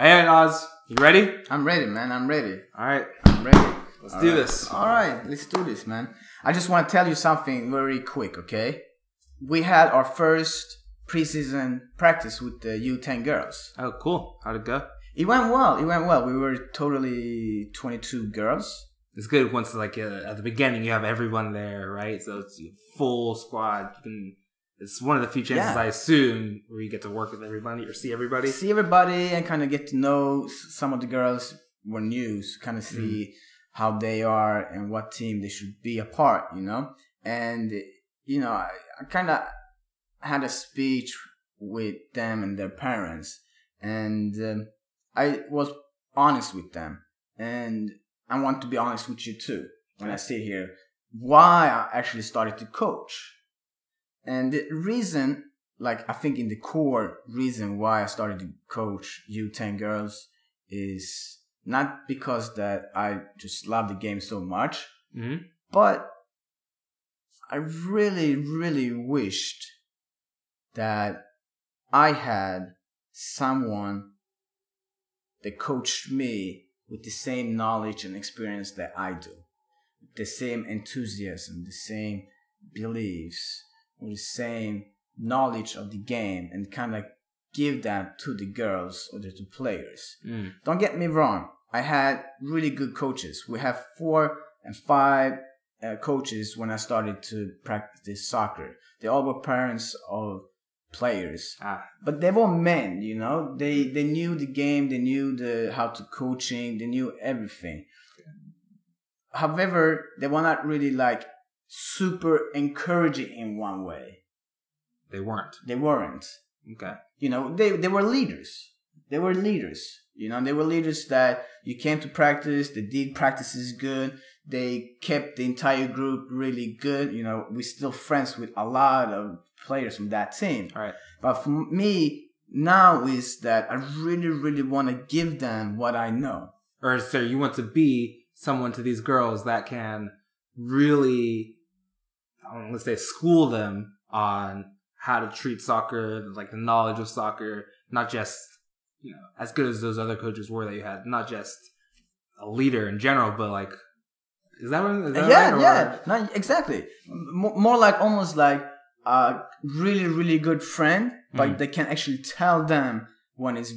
Right, Oz, you ready? I'm ready, man. I'm ready. All right, I'm ready. let's All do right. this. All right, let's do this, man. I just want to tell you something very quick, okay? We had our first preseason practice with the U10 girls. Oh, cool. How'd it go? It went well. It went well. We were totally 22 girls. It's good once, like, uh, at the beginning, you have everyone there, right? So it's full squad. You can. It's one of the few chances, Yeah. I assume, where you get to work with everybody or see everybody. See everybody and kind of get to know some of the girls were new, so kind of see how they are and what team they should be a part, you know? And, you know, I, I kind of had a speech with them and their parents, and um, I was honest with them. And I want to be honest with you too when I sit here. Why I actually started to coach. And the reason like I think in the core reason why I started to coach U10 girls is not because that I just love the game so much, hmm but I really, really wished that I had someone that coached me with the same knowledge and experience that I do, the same enthusiasm, the same beliefs, or the same knowledge of the game, and kind of give that to the girls or the, the players. Mm. Don't get me wrong. I had really good coaches. We have four and five uh, coaches when I started to practice soccer. They all were parents of players, Ah, but they were men. You know, they they knew the game. They knew the how to coaching. They knew everything. However, they were not really like super encouraging in one way. they weren't. They weren't Okay. you know they they were leaders they were leaders you know they were leaders that you came to practice they did practices good they kept the entire group really good you know we're still friends with a lot of players from that team All right. but for me now is that i really really want to give them what i know Or so you want to be someone to these girls that can really, I don't know, let's say, school them on how to treat soccer, like the knowledge of soccer, not just you know as good as those other coaches were that you had, not just a leader in general, but like, is that what? Is that yeah right? Yeah no, exactly M- more like almost like a really really good friend but Mm. they can actually tell them when it's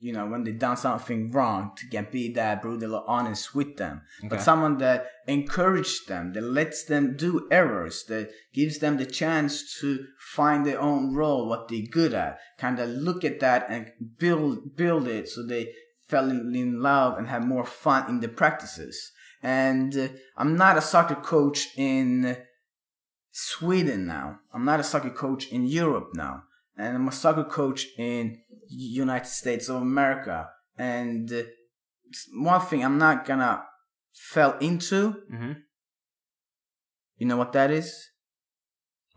you know when they done something wrong to can be that brutally honest with them. But someone that encourages them that lets them do errors that gives them the chance to find their own role what they're good at kind of look at that and build build it so they fell in, in love and have more fun in the practices. And uh, i'm not a soccer coach in sweden now. I'm not a soccer coach in europe now and i'm a soccer coach in united states of america. And uh, one thing i'm not gonna fell into Mhm. you know what that is?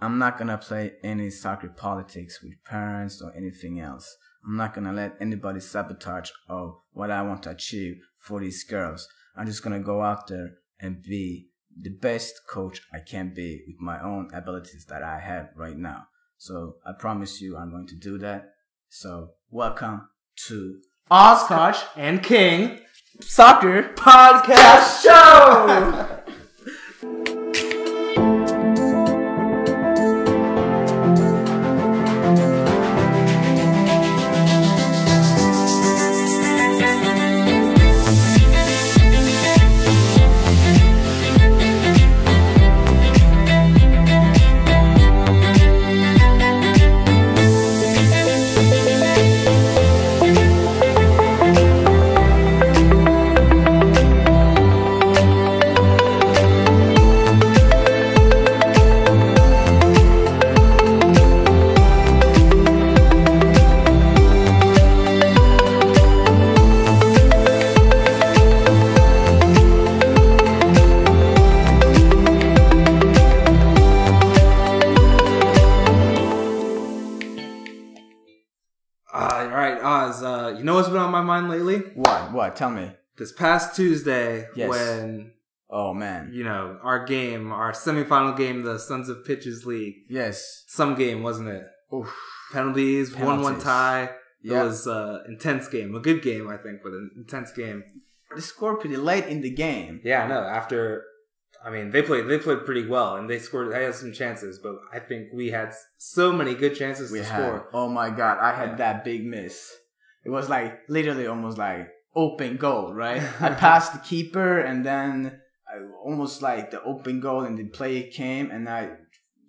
I'm not gonna play any soccer politics with parents or anything else. I'm not gonna let anybody sabotage of what i want to achieve for these girls. I'm just gonna go out there and be the best coach i can be with my own abilities that i have right now so i promise you i'm going to do that so welcome to Oshkosh and King soccer podcast show. you know what's been on my mind lately? what what tell me This past Tuesday, Yes. when oh man you know our game, our semifinal game, the Sons of Pitches League, yes some game wasn't it? Oof. Penalties, one-one tie. It was uh, intense game, a good game, I think, but an intense game. They scored pretty late in the game. Yeah, no. After, I mean, they played they played pretty well, and they scored. They had some chances, but I think we had so many good chances We to had. score. Oh my god, I had Yeah. that big miss. It was like literally almost like open goal, right? I passed the keeper and then I almost like the open goal and the play came and I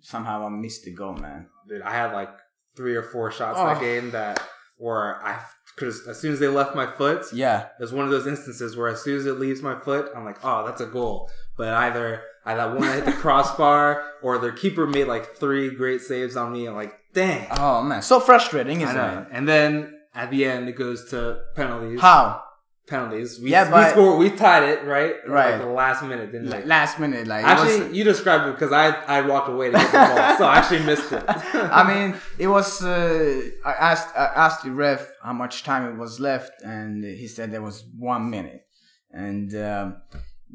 somehow I missed the goal, man. Dude, I had like three or four shots Oh. that game that were I because as soon as they left my foot, Yeah. There's one of those instances where as soon as it leaves my foot, I'm like, oh, that's a goal. But either I that one hit the crossbar, or their keeper made like three great saves on me. I'm like, dang. Oh man, so frustrating, isn't it? And then at the end, it goes to penalties. How? Penalties. We, Yeah, we scored. We tied it right. Right. Like the last minute, didn't Like we? last minute, like Actually, was- you described it because I I walked away to get the ball, so I actually missed it. I mean, it was. Uh, I asked I asked the ref how much time it was left, and he said there was one minute. And um,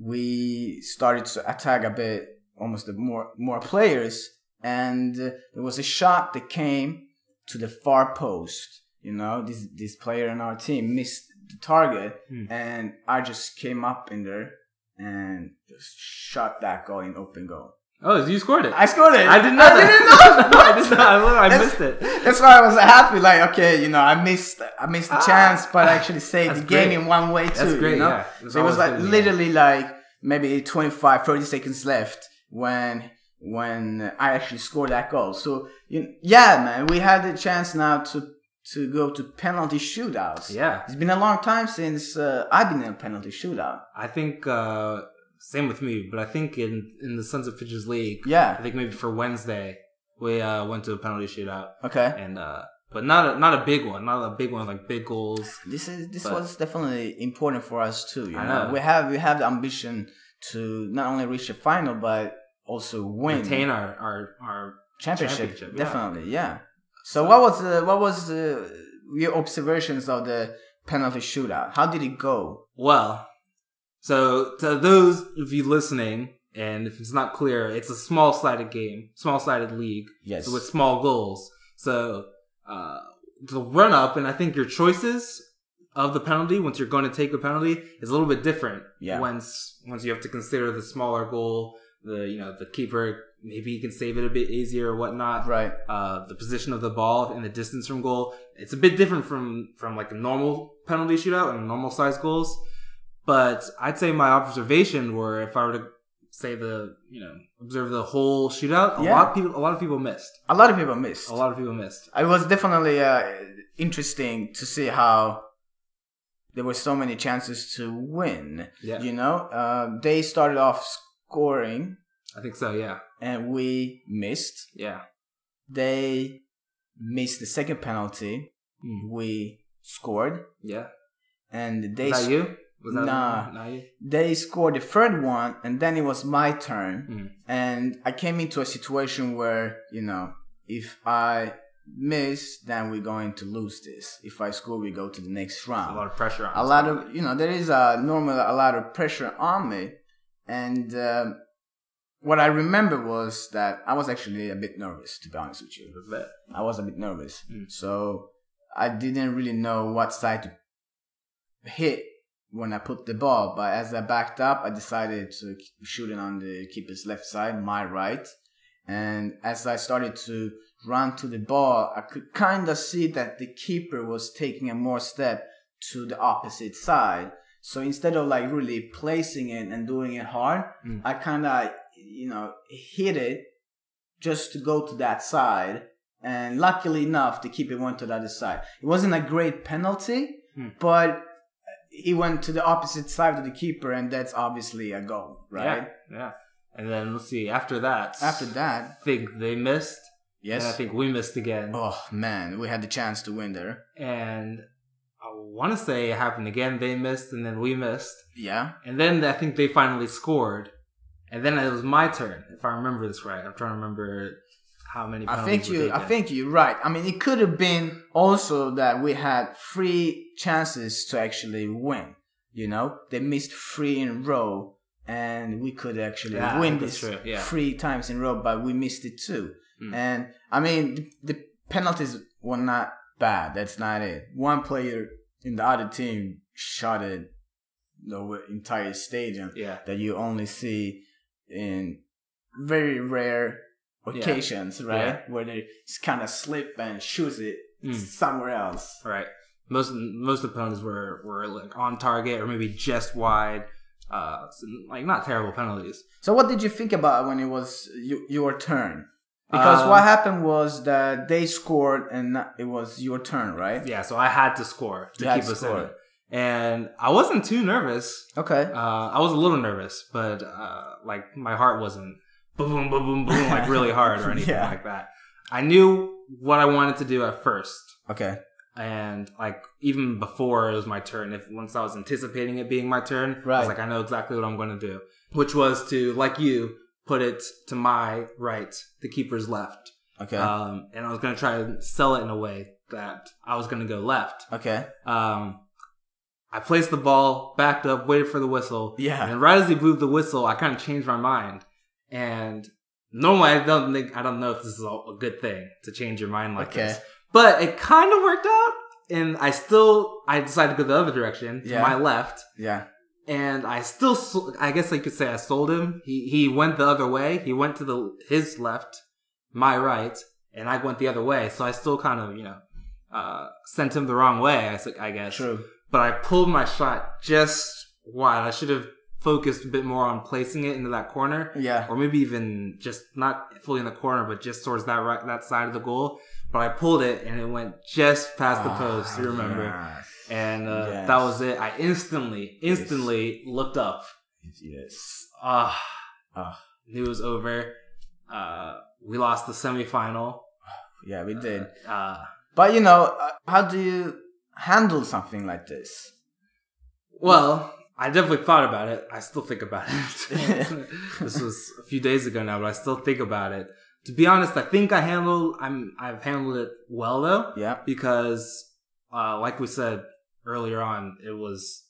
we started to attack a bit, almost more more players, and uh, there was a shot that came to the far post. You know, this this player in our team missed the target, Hmm. and I just came up in there and just shot that goal in open goal. oh, you scored it. I scored it. I didn't know I didn't know. No, I did not. I, I missed it. That's why I was happy. Like, okay, you know, I missed, I missed the Ah. chance, but I actually saved the That's game great. in one way too. That's great, You know? yeah. It's So it was like good, yeah. literally like maybe 25, 30 seconds left when when I actually scored that goal. So you, yeah, man, we had the chance now to to go to penalty shootouts. Yeah. It's been a long time since uh, I've been in a penalty shootout. I think uh, same with me, but I think in in the Sons of Pitches League, Yeah. I think maybe for Wednesday we uh, went to a penalty shootout, Okay. and uh, but not a, not a big one, not a big one like big goals. This is this But- was definitely important for us too. You I know? know. we have we have the ambition to not only reach the final but also win Retain our our, our championship. championship, yeah. Definitely, yeah. So what was the what was the, your observations of the penalty shootout? How did it go? well. So to those of you listening, and if it's not clear, it's a small sided game, small sided league. Yes. So with small goals. So uh, the run up, and I think your choices of the penalty once you're going to take a penalty is a little bit different. Yeah. Once once you have to consider the smaller goal, the you know the keeper maybe he can save it a bit easier or whatnot. Right. Uh, the position of the ball and the distance from goal. It's a bit different from from like a normal penalty shootout and normal size goals. But I'd say my observation were if I were to say the you know observe the whole shootout, a Yeah. lot of people a lot of people missed. A lot of people missed. A lot of people missed. It was definitely uh, interesting to see how there were so many chances to win. Yeah, You know, uh, they started off scoring I think so. Yeah, and we missed. yeah. They missed the second penalty. Mm. We scored, Yeah. and they Was that you? Was that Nah. not you? they scored the third one, and then it was my turn. Mm. And I came into a situation where you know, if I miss, then we're going to lose this. If I score, we go to the next round. A lot of pressure on. a lot of you know there is a normal a lot of pressure on me and um, what i remember was that i was actually a bit nervous to be honest with you i was a bit nervous Mm. so i didn't really know what side to hit when i put the ball but as i backed up i decided to shoot it on the keeper's left side my right and as i started to run to the ball i could kind of see that the keeper was taking a more step to the opposite side. So instead of like really placing it and doing it hard, Mm. I kind of, you know, hit it just to go to that side. And luckily enough, the keeper went to the other side. It wasn't a great penalty, Mm. but he went to the opposite side of the keeper, and that's obviously a goal, right? Yeah. Yeah. And then let's see. After that, After that, I think they missed, yes. and I think we missed again. oh man, we had the chance to win there. And I want to say it happened again. They missed, and then we missed, Yeah. and then I think they finally scored, and then it was my turn. If I remember this right, I'm trying to remember how many. I think you. I think you're right. I mean, it could have been also that we had three chances to actually win. You know, they missed three in a row, and we could actually Yeah, win this yeah. three times in a row, but we missed it too. Mm. And I mean, the, the penalties were not bad. That's not it. One player in the other team shot it the entire stadium Yeah. that you only see in very rare occasions, right? Where they just kind of slip and shoots it Mm. somewhere else. Right. Most most opponents were were like on target or maybe just wide. Uh, like not terrible penalties. So, what did you think about when it was your turn? Because Um, what happened was that they scored and it was your turn, right? Yeah, so I had to score to You keep us score. in it, and I wasn't too nervous. Okay. Uh, I was a little nervous, but uh, like my heart wasn't boom, boom, boom, boom, boom, like really hard or anything Yeah. like that. I knew what I wanted to do at first, Okay. and like even before it was my turn, if once I was anticipating it being my turn, I Right. was like, I know exactly what I'm going to do, which was to like you put it to my right, the keeper's left, Okay. um, and I was going to try to sell it in a way that I was going to go left. okay. Um, I placed the ball, backed up, waited for the whistle. Yeah. And right as he blew the whistle, I kind of changed my mind. And normally I don't think I don't know if this is a good thing to change your mind like Okay. this. But it kind of worked out. And I still I decided to go the other direction, to Yeah. my left. Yeah. And I still, I guess I could say I sold him. He he went the other way. He went to the his left, my right, and I went the other way. So I still kind of you know uh, sent him the wrong way. I guess True. But I pulled my shot just wide. I should have focused a bit more on placing it into that corner, Yeah. or maybe even just not fully in the corner, but just towards that right that side of the goal. But I pulled it and it went just past the post. You remember? Ah, Yes. And uh, Yes. that was it. I instantly, instantly looked up. Yes. Ah, Ah. knew it was over. Uh, we lost the semifinal. Yeah, we did. Uh, But you know, uh, how do you handle something like this? Well, I definitely thought about it. I still think about it. this was a few days ago now, but I still think about it. To be honest, I think I handled I'm I've handled it well though Yeah. because uh, like we said earlier on, it was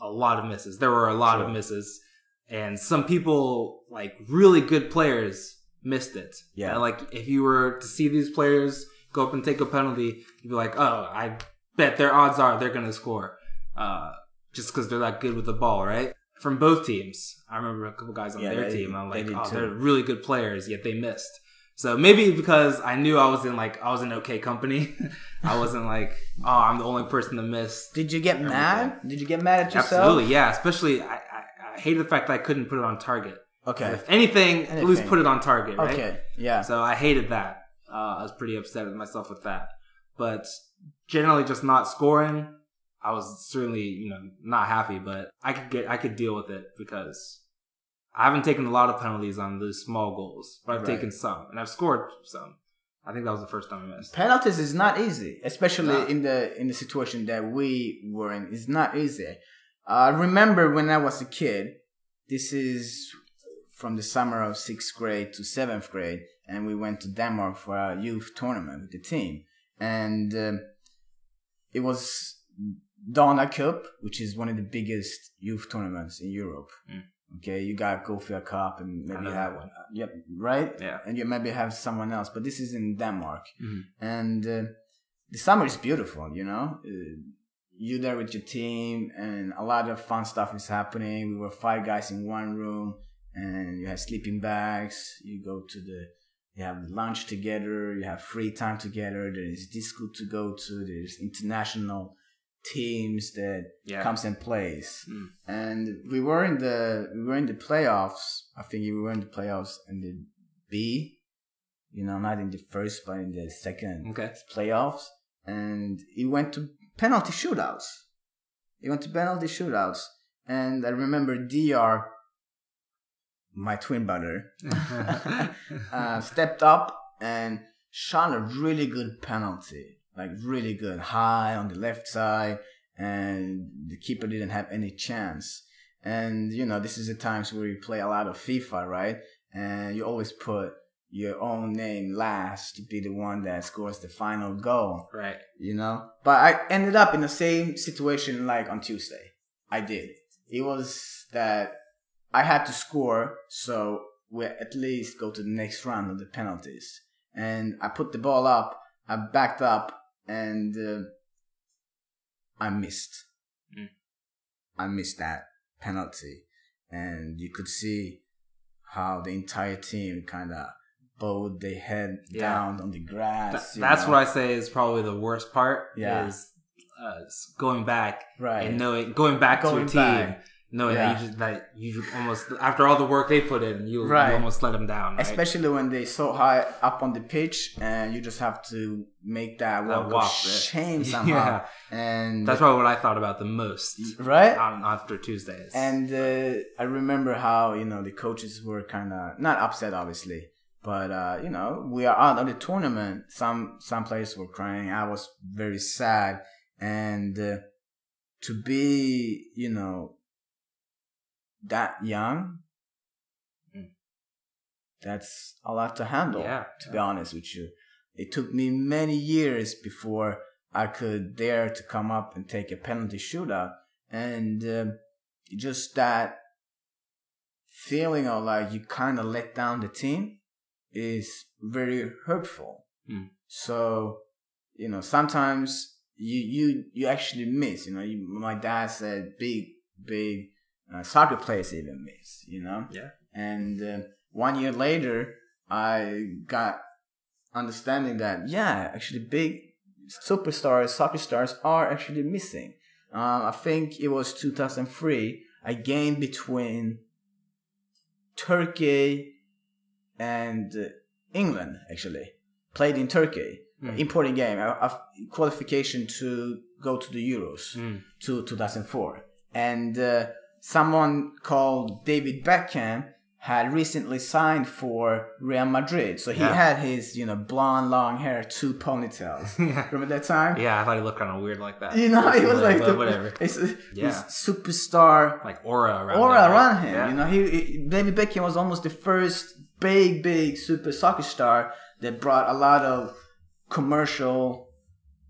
a lot of misses. There were a lot of misses, and some people like really good players missed it. Yeah. And, like if you were to see these players go up and take a penalty, you'd be like, oh, I bet their odds are they're gonna score, uh, just because they're that good with the ball, right? From both teams, I remember a couple guys on Yeah, their they- team. I'm like, did oh, they're really good players, yet they missed. So maybe because I knew I was in like I was in okay company, I wasn't like, oh, I'm the only person to miss. Did you get mad? Did you get mad at yourself? Absolutely, yeah. Especially, I, I, I hate the fact that I couldn't put it on target. Okay. If anything, at least put it on target, right? Okay. Yeah. So I hated that. Uh, I was pretty upset with myself with that. But generally, just not scoring, I was certainly you know not happy. But I could get I could deal with it because I haven't taken a lot of penalties on those small goals, but I've Right. taken some and I've scored some. I think that was the first time I missed. penalties is not easy, especially No. in the in the situation that we were in. It's not easy. I remember when I was a kid. This is from the summer of sixth grade to seventh grade, and we went to Denmark for a youth tournament with the team, and um, it was Dana Cup, which is one of the biggest youth tournaments in Europe. Mm. Okay, you got Gothia Cup and maybe you have that one. uh, yep, right? Yeah. And you maybe have someone else, but this is in Denmark Mhm. and uh, the summer is beautiful you know uh, you there with your team and a lot of fun stuff is happening we were five guys in one room and you have sleeping bags you go to the you have lunch together you have free time together there's disco to go to there's international teams that Yeah. comes and plays Mm. and we were in the we were in the playoffs i think we were in the playoffs in the b you know not in the first but in the second Okay. playoffs and he went to penalty shootouts. He went to penalty shootouts, and I remember Dr. My twin brother uh, stepped up and shot a really good penalty, like really good, high on the left side, and the keeper didn't have any chance. And you know, this is the times where you play a lot of FIFA, right? And you always put your own name last to be the one that scores the final goal, right. you know? But I ended up in the same situation like on Tuesday. I did. It was that I had to score, so we at least go to the next round of the penalties. And I put the ball up, I backed up, and uh, I missed. Mm. I missed that penalty, and you could see how the entire team kind of bowed their head Yeah. down on the grass. Th- that's know? what I say is probably the worst part. Yeah. Is uh, going back Right. and knowing going back to Going your team, back. Knowing Yeah. that you just you almost after all the work they put in, you, Right. you almost let them down. Right? Especially when they're so high up on the pitch, and you just have to make that That walk of walk, shame somehow. Yeah. And That's probably what I thought about the most right. on after Tuesdays. And uh, I remember how you know the coaches were kind of not upset, obviously, but uh, you know we are out of the tournament. Some some players were crying. I was very sad, and uh, to be you know that young, Mm. that's a lot to handle. Yeah. To be honest with you, it took me many years before I could dare to come up and take a penalty shootout, and um, just that feeling of like you kind of let down the team is very hurtful. Mm. So, you know, sometimes you you you actually miss. You know, you, my dad said big big uh, soccer players even miss. You know, Yeah. And uh, one year later, I got understanding that yeah, actually big superstars, soccer stars are actually missing. Um, I think it was 2003, a game between Turkey and uh, England, actually, played in Turkey. Mm. Important game, a, a qualification to go to the Euros Mm. to 2004. And uh, someone called David Beckham had recently signed for Real Madrid. So he Yeah. had his, you know, blonde, long hair, two ponytails. Yeah. Remember that time? Yeah, I thought he looked kind of weird like that. You know, he was like the whatever, It's, Yeah. Superstar like aura around aura him, around him. Yeah. You know, he, he David Beckham was almost the first big, big super soccer star that brought a lot of commercial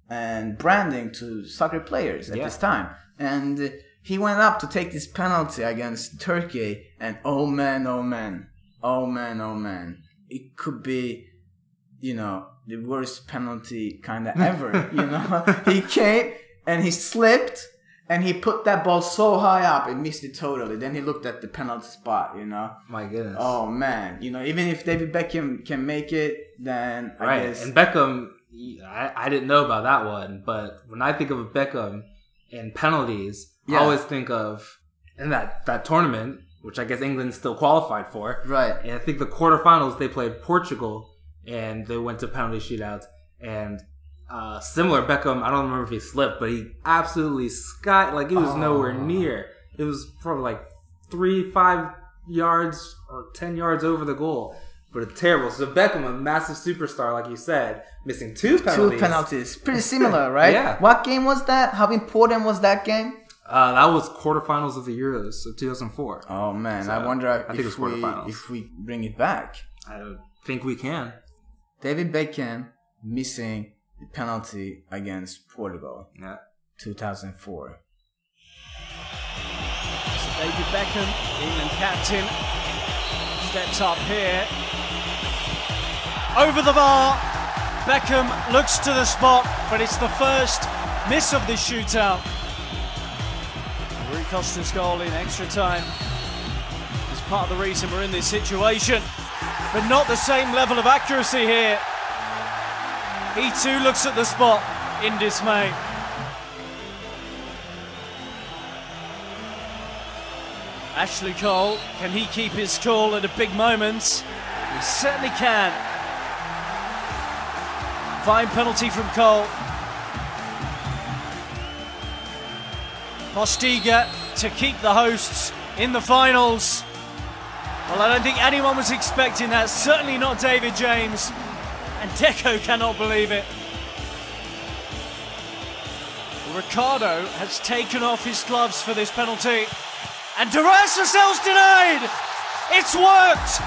and branding to soccer players at this time. And uh, he went up to take this penalty against Turkey, and oh man, oh man, oh man, oh man, it could be, you know, the worst penalty kind of ever. you know, he came and he slipped and he put that ball so high up it missed it totally. Then he looked at the penalty spot, you know. My goodness. Oh man, you know, even if David Beckham can make it, then I right. guess And Beckham, I, I didn't know about that one, but when I think of Beckham and penalties, Yeah. I always think of in that that tournament, which I guess England still qualified for. right. And I think the quarterfinals they played Portugal, and they went to penalty shootouts. And uh, similar, Beckham. I don't remember if he slipped, but he absolutely sky like it was Oh. nowhere near. It was probably like three, five yards or ten yards over the goal. But it's terrible. So Beckham, a massive superstar, like you said, missing two penalties. Two penalties. Pretty similar, right? Yeah. What game was that? How important was that game? Uh, that was quarterfinals of the Euros of 2004. Oh man, So, I wonder I think if it's we quarterfinals. if we bring it back. I don't think we can. David Beckham missing the penalty against Portugal, Yeah. 2004. So David Beckham, England captain, steps up here. Over the bar. Beckham looks to the spot, but it's the first miss of this shootout. Costa's goal in extra time is part of the reason we're in this situation, but not the same level of accuracy here. He too looks at the spot in dismay. Ashley Cole, can he keep his cool at a big moment? He certainly can. Fine penalty from Cole. Postiga to keep the hosts in the finals. Well, I don't think anyone was expecting that, certainly not David James. And Deco cannot believe it. Ricardo has taken off his gloves for this penalty. And Vassell's denied! It's worked!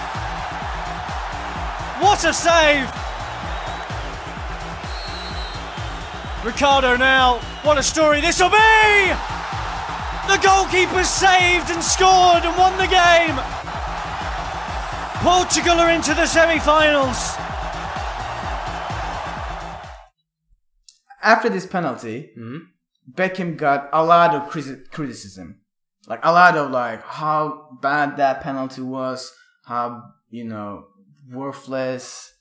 What a save! Ricardo now, what a story this will be! The goalkeeper saved and scored and won the game! Portugal are into the semi finals. after this penalty, hmm Beckham got a lot of criticism, like a lot of like how bad that penalty was, how you know worthless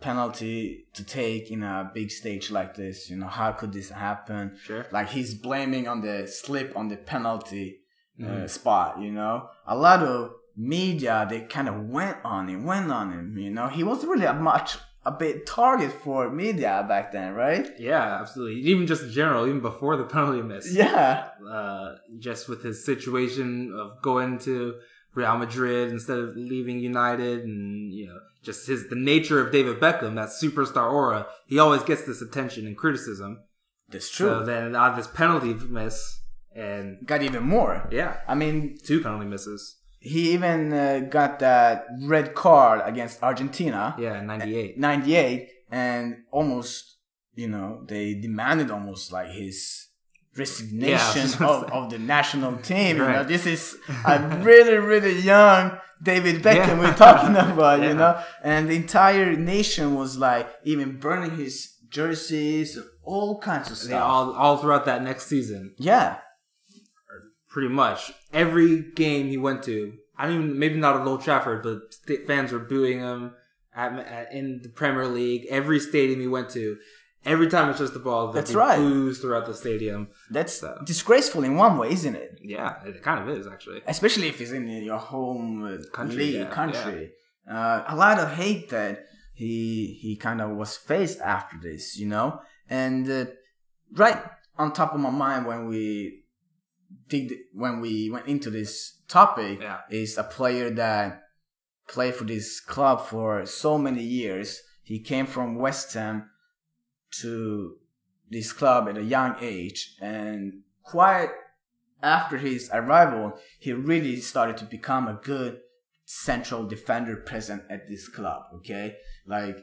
penalty to take in a big stage like this. You know how could this happen? Sure. Like he's blaming on the slip on the penalty uh, Mhm. spot. You know, a lot of media they kind of went on him, went on him. You know, he was really a much a big target for media back then, right? Yeah, absolutely. Even just in general, even before the penalty miss. Yeah. Uh, just with his situation of going to Real Madrid instead of leaving United, and you know, just his the nature of David Beckham, that superstar aura. He always gets this attention and criticism. That's true. So then on this penalty miss, and got even more. yeah, I mean, two penalty misses. he even uh, got that red card against Argentina, Yeah, ninety eight. 98, and almost, you know, they demanded almost like his resignation just of, of the national team. You know, this is a really, really young David Beckham Yeah. we're talking about, Yeah. you know, and the entire nation was like even burning his jerseys, all kinds of They stuff. all all throughout that next season. yeah. pretty much every game he went to. I don't even maybe not at Old Trafford, but fans were booing him at, at, in the Premier League. Every stadium he went to, every time it's just the ball, That's right. boos throughout the stadium. That's So- disgraceful in one way, isn't it? Yeah, it kind of is actually. especially if it's in your home uh, Country, league yeah, country. Uh, a lot of hate that he he kind of was faced after this, you know. And uh, right on top of my mind when we dig when we went into this topic Yeah. is a player that played for this club for so many years. He came from West Ham to this club at a young age and quite after his arrival, he really started to become a good central defender present at this club. Okay, like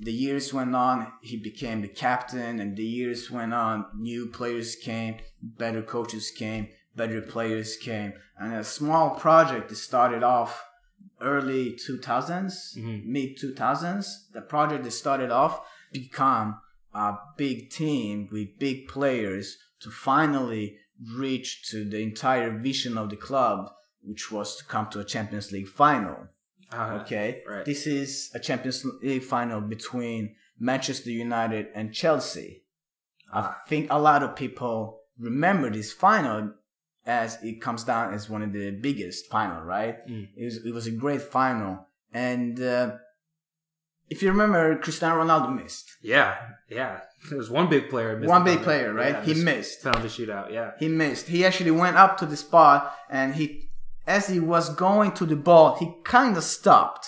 the years went on, he became the captain, and the years went on, new players came, better coaches came, better players came, and a small project that started off early 2000s, Mhm. mid 2000s. The project that started off become a big team with big players to finally reach to the entire vision of the club, which was to come to a Champions League final. Uh, Okay, right. this is a Champions League final between Manchester United and Chelsea. I Ah. think a lot of people remember this final as it comes down as one of the biggest final, right? Mm. It was it was a great final, and uh, if you remember, Cristiano Ronaldo missed Yeah, yeah. There was one big player. missed one big player, right? Yeah, he missed. penalty shootout. Yeah, He missed. He actually went up to the spot and he, as he was going to the ball, he kind of stopped,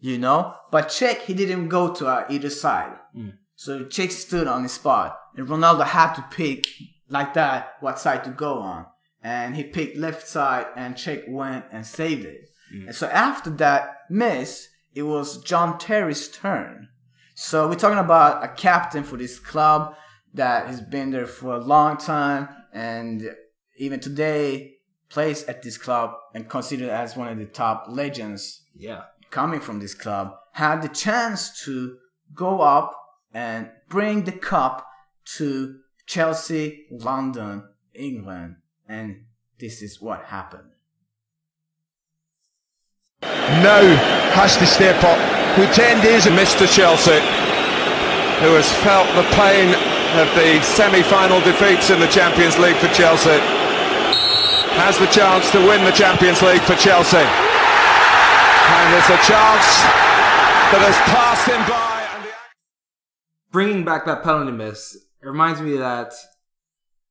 you know. But Cech, he didn't go to uh, either side. Mm. So Cech stood on his spot, and Ronaldo had to pick like that what side to go on, and he picked left side, and Cech went and saved it. Mm. And so after that miss, it was John Terry's turn. So we're talking about a captain for this club that has been there for a long time and even today plays at this club and considered as one of the top legends yeah. coming from this club had the chance to go up and bring the cup to Chelsea, London, England, and this is what happened. Now has to step up. With 10 days Mr. Chelsea, who has felt the pain of the semi-final defeats in the Champions League for Chelsea, has the chance to win the Champions League for Chelsea. And there's a chance that has passed him by. The... bringing back that penalty miss, it reminds me that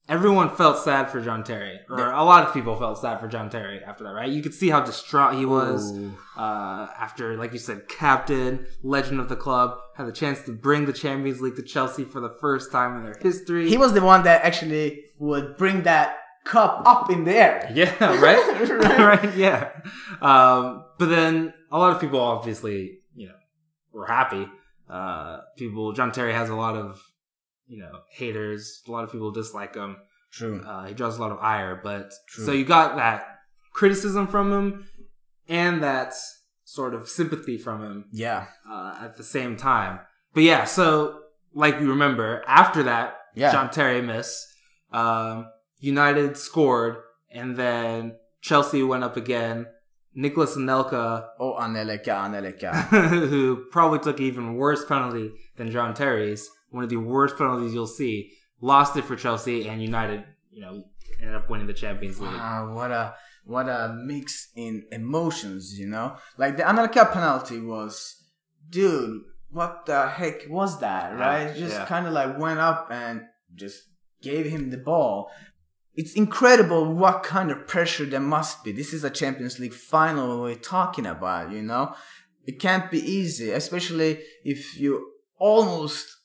everyone felt sad for John Terry, or a lot of people felt sad for John Terry after that, right? You could see how distraught he was uh, after, like you said, captain, legend of the club, had the chance to bring the Champions League to Chelsea for the first time in their history. He was the one that actually would bring that cup up in the air. Yeah, right? Right. right, yeah. Um, but then a lot of people obviously, you know, were happy. Uh, people, John Terry has a lot of, you know, haters. A lot of people dislike him. True. Uh, he draws a lot of ire, but True. so you got that criticism from him and that sort of sympathy from him Yeah. uh, at the same time. But yeah, so like you remember, after that Yeah. John Terry miss, um, United scored, and then Chelsea went up again. Nicolas Anelka, Oh, Anelika, Anelika. who probably took even worse penalty than John Terry's, one of the worst penalties you'll see, lost it for Chelsea, and United, you know, ended up winning the Champions League. Wow, what a what a mix in emotions, you know? Like the Anelka penalty was, dude, what the heck was that, right? It just yeah. kind of like went up and just gave him the ball. It's incredible what kind of pressure there must be. This is a Champions League final we're talking about, you know? It can't be easy, especially if you almost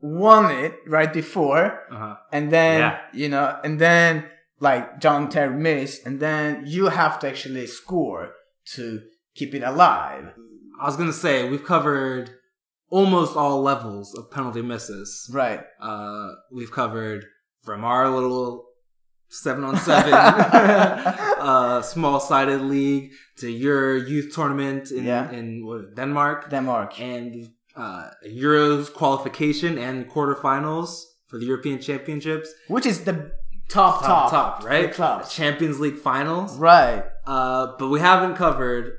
won it right before Uh-huh. and then Yeah. you know, and then like John Terry missed, and then you have to actually score to keep it alive. I was gonna say we've covered almost all levels of penalty misses. Right. Uh, we've covered from our little seven on seven, uh, small sided league to your youth tournament in Yeah. in what, Denmark Denmark. and uh, Euros qualification and quarterfinals for the European Championships. Which is the top Top, top, top, right? The clubs. Champions League finals. Right. Uh, but we haven't covered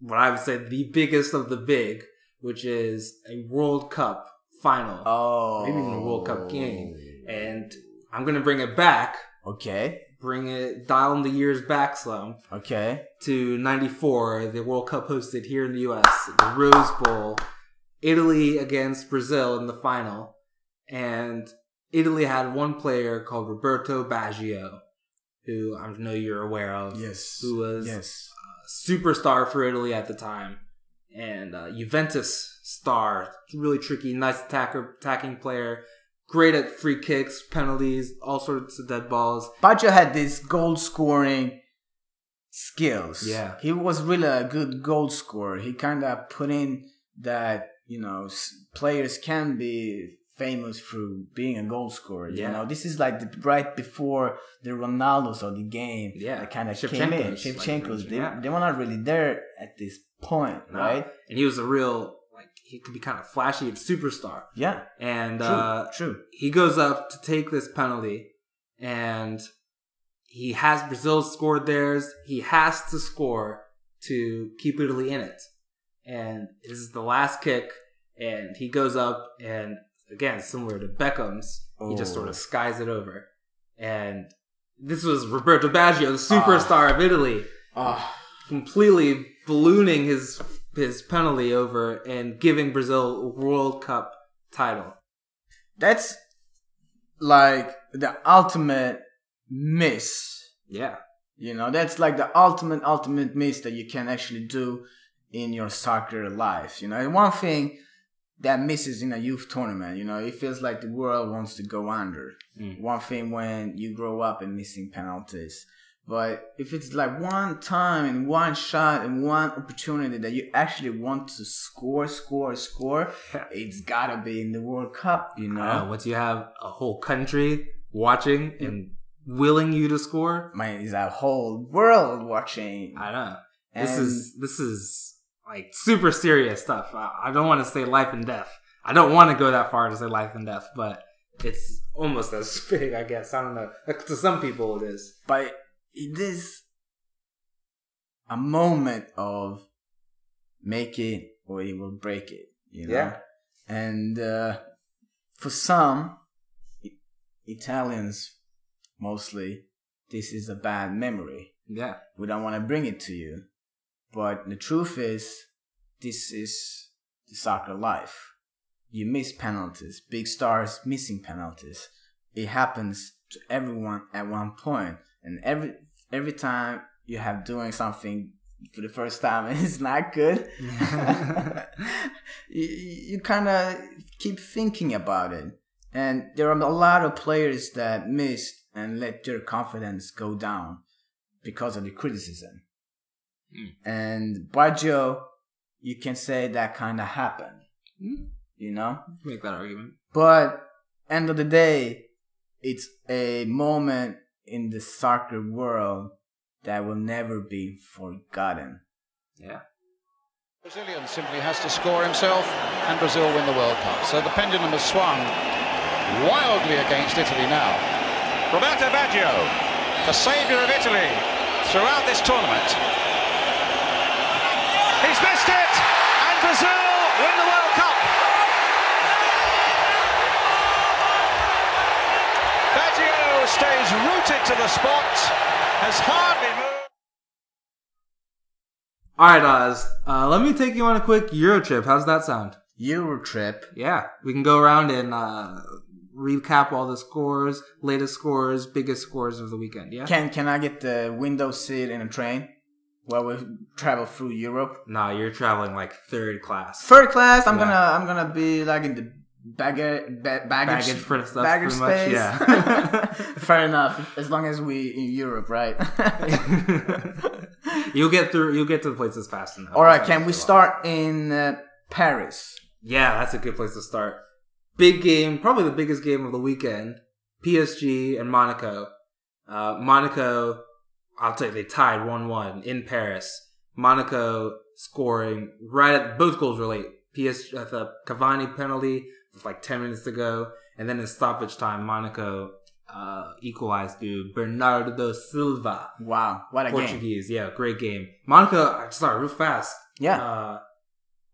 what I would say the biggest of the big, which is a World Cup final, Oh. maybe even a World Cup game. And I'm gonna bring it back, Okay. bring it dial in the years back some Okay. to '94, the World Cup hosted here in the U.S., the Rose Bowl, Italy against Brazil in the final, and Italy had one player called Roberto Baggio, who I know you're aware of, Yes. who was Yes. superstar for Italy at the time, and uh, Juventus star, really tricky, nice attacker, attacking player, great at free kicks, penalties, all sorts of dead balls. Baggio had this goal scoring skills. Yeah. He was really a good goal scorer. He kind of put in that, you know, players can be famous through being a goal scorer. You know, this is like the, right before the Ronaldos of the game. Yeah. That kind of came in. Shevchenko's, like, they, yeah. they were not really there at this point, No. right? And he was a real like he could be kind of flashy and superstar. Yeah. And True. uh, true. he goes up to take this penalty, and he has Brazil scored theirs. He has to score to keep Italy in it, and this is the last kick. And he goes up, and again, similar to Beckham's, he just Oh. sort of skies it over. And this was Roberto Baggio, the superstar of Italy Ah. completely ballooning his his penalty over and giving Brazil a World Cup title. That's like the ultimate miss. Yeah, You know, that's like the ultimate, ultimate miss that you can actually do in your soccer life. You know, and one thing that misses in a youth tournament, you know, it feels like the world wants to go under. Mm. One thing when you grow up and missing penalties. But if it's like one time and one shot and one opportunity that you actually want to score, score, score, it's gotta be in the World Cup, you know? uh, once you have a whole country watching and willing you to score, Man, is a whole world watching. I know this And- is this is like super serious stuff. I, I don't want to say life and death. I don't want to go that far to say life and death, but it's almost as big, I guess. I don't know. Like, to some people, it is. but it is a moment of make it or it will break it you know Yeah. and uh, for some italians mostly this is a bad memory Yeah, we don't want to bring it to you but the truth is this is the soccer life. You miss penalties big stars missing penalties. It happens to everyone at one point and every every time you have doing something for the first time and it's not good. You, you kind of keep thinking about it. And there are a lot of players that missed and let their confidence go down because of the criticism Mm. and Baggio you can say that kind of happened Mm. you know make that argument. but end of the day, it's a moment in the soccer world that will never be forgotten. Yeah. Brazilian simply has to score himself and Brazil win the World Cup. So the pendulum has swung wildly against Italy now. Roberto Baggio, the saviour of Italy throughout this tournament. Baggio stays rooted to the spot, has hardly moved. All right, Oz. Uh, let me take you on a quick Euro trip. How's that sound? Euro trip. Yeah, we can go around and uh, recap all the scores, latest scores, biggest scores of the weekend. Yeah. Can can I get the window seat in a train while we travel through Europe? nah, you're traveling like third class. Third class. I'm Yeah. gonna I'm gonna be like in the baggage ba- baggage Baggage for stuff, baggage pretty much, space. yeah. Fair enough. As long as we in Europe, right? you'll get through. You'll get to the places fast enough. All right. Can we start in uh, Paris? Yeah, that's a good place to start. Big game, probably the biggest game of the weekend. PSG and Monaco. Uh, Monaco, I'll tell you, they tied one-one in Paris. Monaco scoring right at both goals were late. PSG at the Cavani penalty like ten minutes ago. and then in stoppage time, Monaco uh, equalized through Bernardo Silva. Wow, what a game! Portuguese, yeah, great game. Monaco, I just started real fast. Yeah. Uh,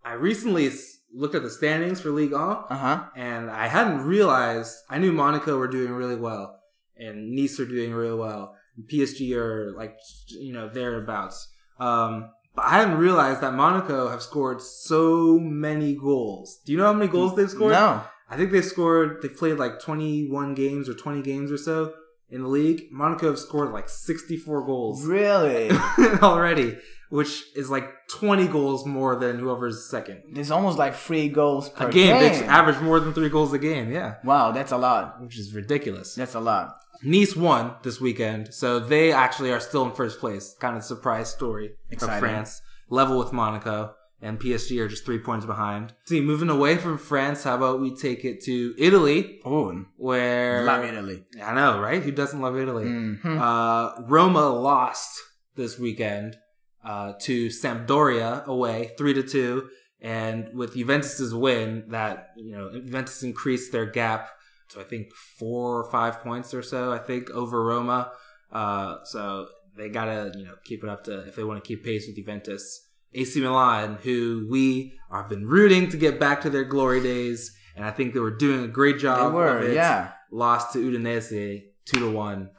I recently looked at the standings for League 1, Uh huh. and I hadn't realized, I knew Monaco were doing really well, and Nice are doing really well, and PSG are like, you know, thereabouts. Um, but I hadn't realized that Monaco have scored so many goals. Do you know how many goals they've scored? No. I think they scored. They played like twenty-one games or twenty games or so in the league. Monaco have scored like sixty-four goals Really? already, which is like twenty goals more than whoever's second. It's almost like three goals per A game, game. they average more than three goals a game. Yeah, wow, that's a lot. which is ridiculous. That's a lot. Nice won this weekend, so they actually are still in first place. Kind of surprise story Exciting. of France, level with Monaco, and PSG are just three points behind. See, moving away from France, how about we take it to Italy, Oh, where love Italy. I know, right? Who doesn't love Italy? Mhm. Uh, Roma lost this weekend uh, to Sampdoria away, three to two, and with Juventus's win, that you know Juventus increased their gap I think four or five points or so. I think over Roma. Uh, so they gotta you know keep it up to if they want to keep pace with Juventus. AC Milan, who we have been rooting to get back to their glory days, and I think they were doing a great They job. of were, it yeah. lost to Udinese two to one.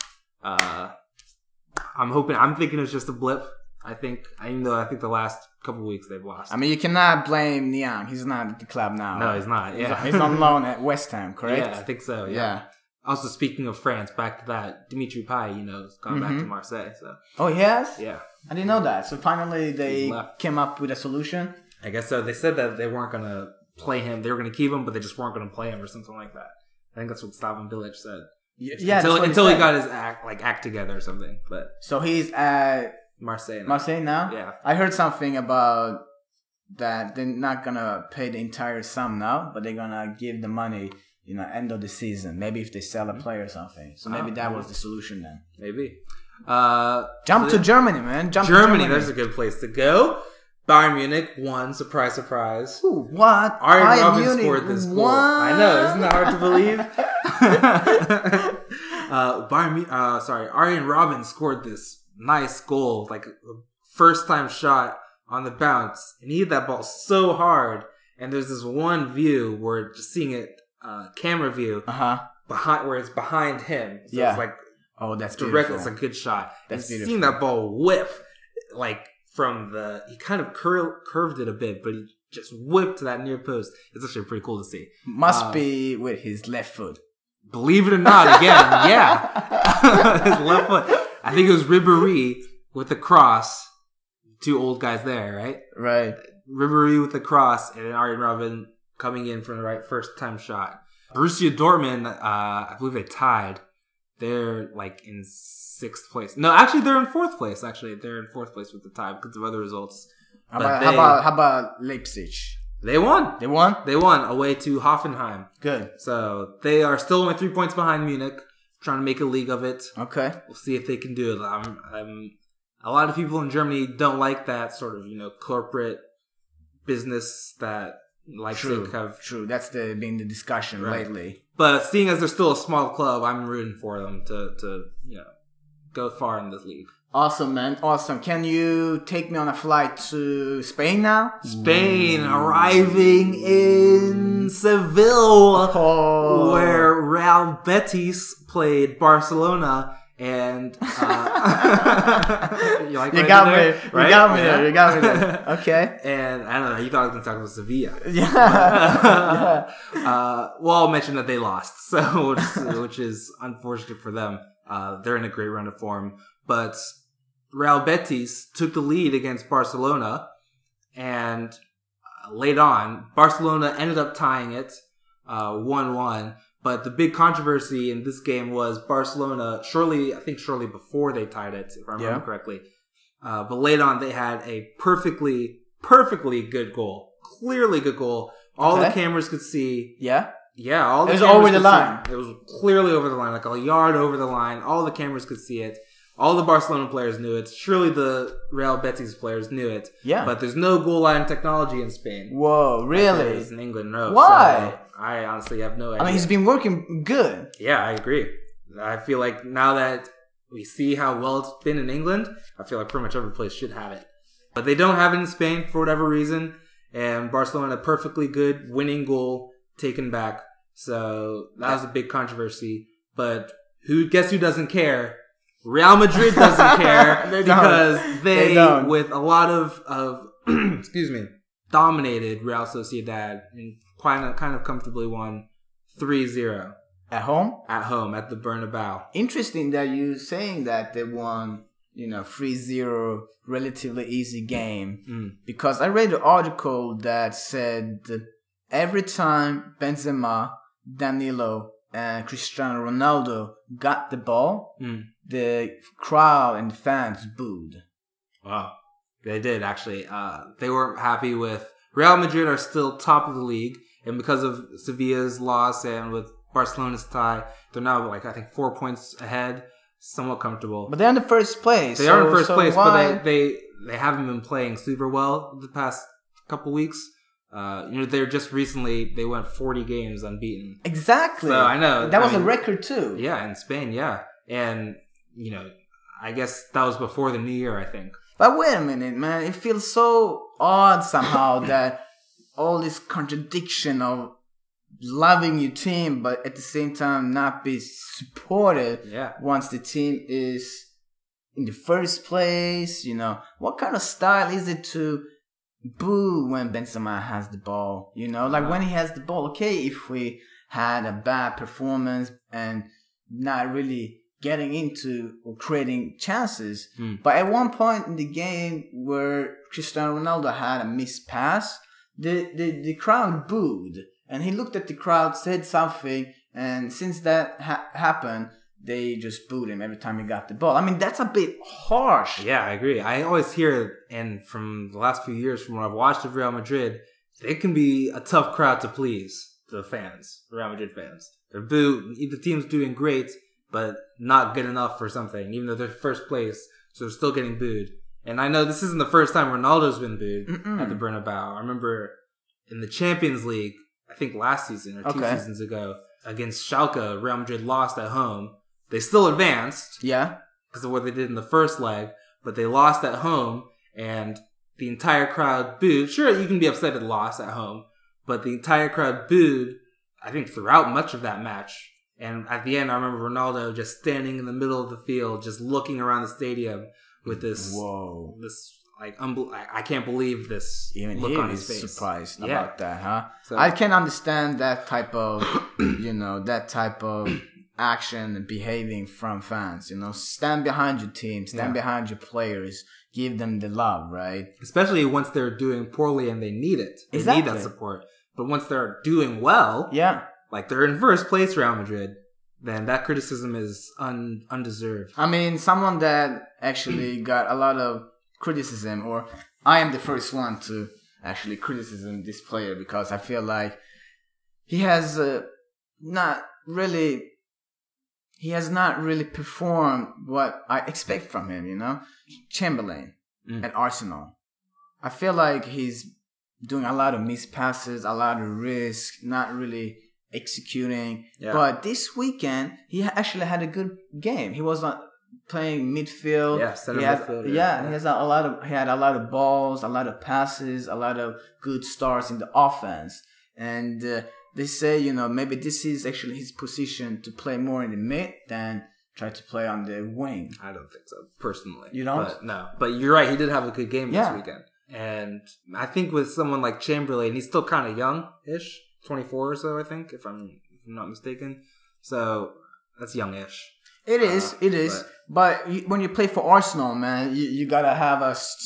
Uh, I'm hoping. I'm thinking it's just a blip. I think, even though I think the last couple weeks they've lost. I mean, you cannot blame Niang. He's not at the club now. no, he's not. Yeah, he's on loan at West Ham, correct? Yeah, I think so. Yeah. Yeah. Also, speaking of France, back to that, Dimitri Payet, you know, has gone back Mm-hmm. to Marseille. So Oh, he has? yeah, I didn't know that. So finally, they came up with a solution. I guess so. They said that they weren't gonna play him. They were gonna keep him, but they just weren't gonna play him or something like that. I think that's what Slaven Bilic said. Yeah, until until he got his act like act together or something. But So he's at Marseille, now. Marseille now. Yeah. I heard something about that they're not gonna pay the entire sum now, but they're gonna give the money, you know, end of the season. Maybe if they sell a player or something. So maybe Ah, that maybe. was the solution then. maybe. Uh, Jump so to Germany, man. Jump Germany, to there's a good place to go. Bayern Munich won. Surprise, surprise. Ooh, what? Arjen Bayern Robben Munich scored this goal. I know, isn't that hard to believe? uh, Bayern, uh, sorry, Arjen Robben scored this nice goal, like first time shot on the bounce, and he hit that ball so hard. And there's this one view where just seeing it, uh, camera view Uh huh. behind where it's behind him. So Yeah. it's like Oh, that's direct. beautiful. It's a good shot. That's and beautiful. seeing that ball whip, like from the, he kind of cur- curved it a bit, but he just whipped to that near post. It's actually pretty cool to see. Must uh, be with his left foot. Believe it or not, again, yeah, his left foot. I think it was Ribéry with the cross. Two old guys there, right? Right. Ribéry with the cross, and then Arjen Robben coming in from the right first time shot. Borussia Dortmund, uh, I believe they tied. They're like in sixth place. No, actually, they're in fourth place. Actually, they're in fourth place with the tie because of other results. How about, they- how about how about Leipzig? They won. They won. They won away to Hoffenheim. Good. So they are still only three points behind Munich, trying to make a league of it. Okay. We'll see if they can do it. I'm, I'm, a lot of people in Germany don't like that sort of, you know, corporate, business that Leipzig True, have. true. That's the been the discussion Right. lately. But seeing as they're still a small club, I'm rooting for them to to you know go far in this league. Awesome, man. Awesome. Can you take me on a flight to Spain now? Spain arriving in Seville, Oh. where Real Betis played Barcelona. And uh, you, like You what I got me. there? You got me there. You got me there. Okay. and I don't know. You thought I was going to talk about Sevilla. Yeah. uh, well, I'll mention that they lost, so which, which is unfortunate for them. Uh, they're in a great run of form, but Real Betis took the lead against Barcelona, and uh, late on, Barcelona ended up tying it uh, one-one. But the big controversy in this game was Barcelona. Shortly, I think shortly before they tied it, if I remember Yeah. correctly. Uh, but late on, they had a perfectly, perfectly good goal, clearly good goal. All the cameras could see. yeah. Yeah, all the It was over the could see- line. It was clearly over the line, like a yard over the line. All the cameras could see it. All the Barcelona players knew it. Surely the Real Betis players knew it. Yeah. But there's no goal line technology in Spain. Whoa, really? is in England, no. Why? So I honestly have no idea. I mean, he's been working good. Yeah, I agree. I feel like now that we see how well it's been in England, I feel like pretty much every place should have it. But they don't have it in Spain for whatever reason. And Barcelona, had a perfectly good winning goal taken back. So that was a big controversy. But who guess who doesn't care? Real Madrid doesn't care They don't. because they, They don't. with a lot of of excuse me, dominated Real Sociedad and quite a, kind of comfortably won 3-0 At home? at home at the Bernabeu. Interesting that you're saying that they won, you know, 3-0 relatively easy game. Mm. Because I read an article that said that every time Benzema, Danilo, and Cristiano Ronaldo got the ball, Mm. The crowd and fans booed. Wow. They did actually. Uh, they weren't happy with Real Madrid are still top of the league, and because of Sevilla's loss and with Barcelona's tie, they're now like I think four points ahead, somewhat comfortable. But they're in the first place. they so, are in first so place, why? but they, they they haven't been playing super well the past couple weeks. Uh, you know, they're just recently they went 40 games unbeaten. Exactly. So, I know, That I was a record too. Yeah, in Spain, yeah, and you know, I guess that was before the new year. I think. But wait a minute, man. It feels so odd somehow that all this contradiction of loving your team, but at the same time not be supported Yeah. once the team is in the first place. You know, what kind of style is it to boo when Benzema has the ball? You know, like when he has the ball. Okay, if we had a bad performance and not really getting into or creating chances. Hmm. But at one point in the game where Cristiano Ronaldo had a missed pass, the, the, the crowd booed. And he looked at the crowd, said something, and since that ha- happened, they just booed him every time he got the ball. I mean, that's a bit harsh. Yeah, I agree. I always hear, and from the last few years, from what I've watched of Real Madrid, they can be a tough crowd to please the fans, Real Madrid fans. They're boo. The team's doing great, but not good enough for something, even though they're first place, so they're still getting booed. And I know this isn't the first time Ronaldo's been booed Mm-mm. at the Bernabeu. I remember in the Champions League, I think last season or two Okay. seasons ago, against Schalke, Real Madrid lost at home. They still advanced, Yeah. because of what they did in the first leg, but they lost at home and the entire crowd booed. Sure, you can be upset at loss at home, but the entire crowd booed, I think, throughout much of that match. And at the end, I remember Ronaldo just standing in the middle of the field, just looking around the stadium with this, Whoa. this like, unbel- I, I can't believe this Even look he on his is face. surprised Yeah. about that, huh? So- I can understand that type of, you know, that type of action and behaving from fans. You know, stand behind your team, stand Yeah. behind your players, give them the love, right? Especially once they're doing poorly and they need it. They need that support. But once they're doing well, Yeah. Like they're in first place, Real Madrid, then that criticism is un- undeserved. I mean, someone that actually got a lot of criticism, or I am the first one to actually criticism this player because I feel like he has uh, not really, he has not really performed what I expect from him. You know, Chamberlain Mm. at Arsenal. I feel like he's doing a lot of missed passes, a lot of risk, not really executing. Yeah. But this weekend, he actually had a good game. He was not playing midfield. Yeah, center he had, midfield, Yeah, yeah. he has a, a lot of he had a lot of balls, a lot of passes, a lot of good starts in the offense. And uh, they say, you know, maybe this is actually his position to play more in the mid than try to play on the wing. I don't think so, personally. You don't? But, no. But you're right. He did have a good game Yeah. this weekend. And I think with someone like Chamberlain, he's still kind of young-ish, 24 or so, I think, if I'm, if I'm not mistaken. So that's young-ish. It is, Uh, it is. But, you, when you play for Arsenal, man, you, you gotta have a s-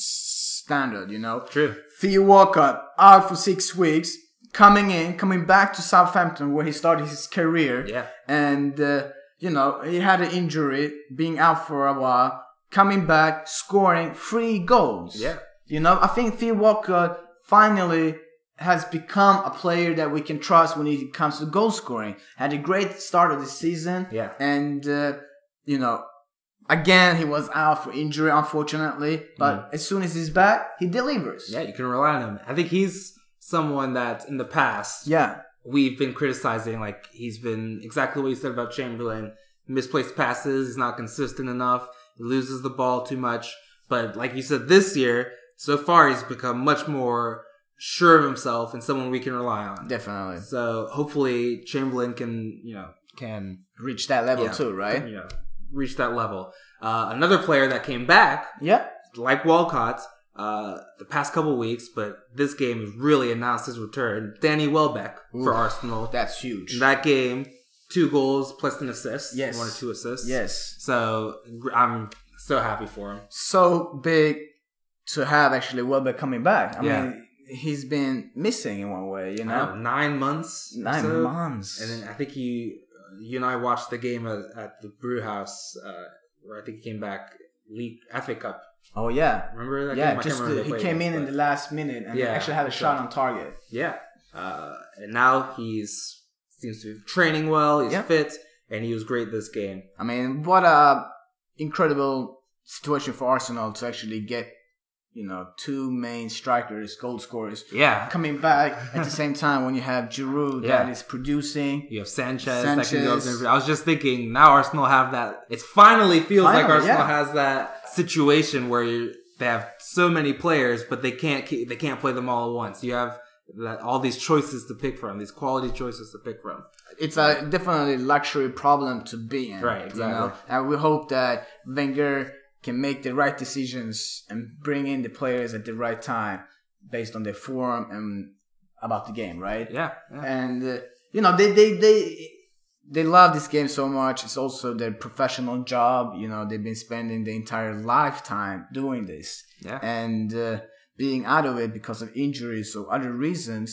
standard, you know. True. Theo Walcott out for six weeks, coming in, coming back to Southampton where he started his career. Yeah. And, uh, you know, he had an injury, being out for a while, coming back, scoring three goals. Yeah. You know, I think Theo Walcott finally has become a player that we can trust when it comes to goal scoring. Had a great start of the season. Yeah. And, uh, you know, again, he was out for injury, unfortunately. But as soon as he's back, he delivers. Mm. Yeah, you can rely on him. I think he's someone that in the past Yeah. we've been criticizing. Like he's been exactly what you said about Chamberlain. Misplaced passes. He's not consistent enough. He loses the ball too much. But like you said, this year so far he's become much more sure of himself and someone we can rely on. Definitely. So hopefully Chamberlain can you know can Reach that level yeah, too, right? Know, reach that level. Uh, another player that came back Yeah. like Walcott uh, the past couple weeks, but this game really announced his return. Danny Welbeck for Arsenal. That's huge. In that game, two goals plus an assist. Yes. One or two assists. yes. So I'm so happy for him. So big to have actually Welbeck coming back. I Yeah. mean, he's been missing in one way, you know? nine months. Nine so. months. And then I think you, you and I watched the game at, at the Brew House, uh, where I think he came back League FA Cup. oh, yeah. Remember that Yeah, game? Just the, he came in against, in the last minute and Yeah, actually had a shot on target. Yeah. Uh, and now he's seems to be training well. He's Yeah. fit, and he was great this game. I mean, what a incredible situation for Arsenal to actually get, you know, two main strikers, goal scorers, Yeah. coming back at the same time when you have Giroud Yeah. that is producing. You have Sanchez, that can go. Sanchez. I was just thinking now Arsenal have that. It finally feels like Arsenal yeah. has that situation where you, they have so many players, but they can't keep, they can't play them all at once. You have that, all these choices to pick from, these quality choices to pick from. It's a definitely luxury problem to be in. Right, You know? exactly. And we hope that Wenger can make the right decisions and bring in the players at the right time based on their form and about the game, right? Yeah. yeah. and uh, you know they they they they love this game so much it's also their professional job you know they've been spending the entire lifetime doing this Yeah. and uh, being out of it because of injuries or other reasons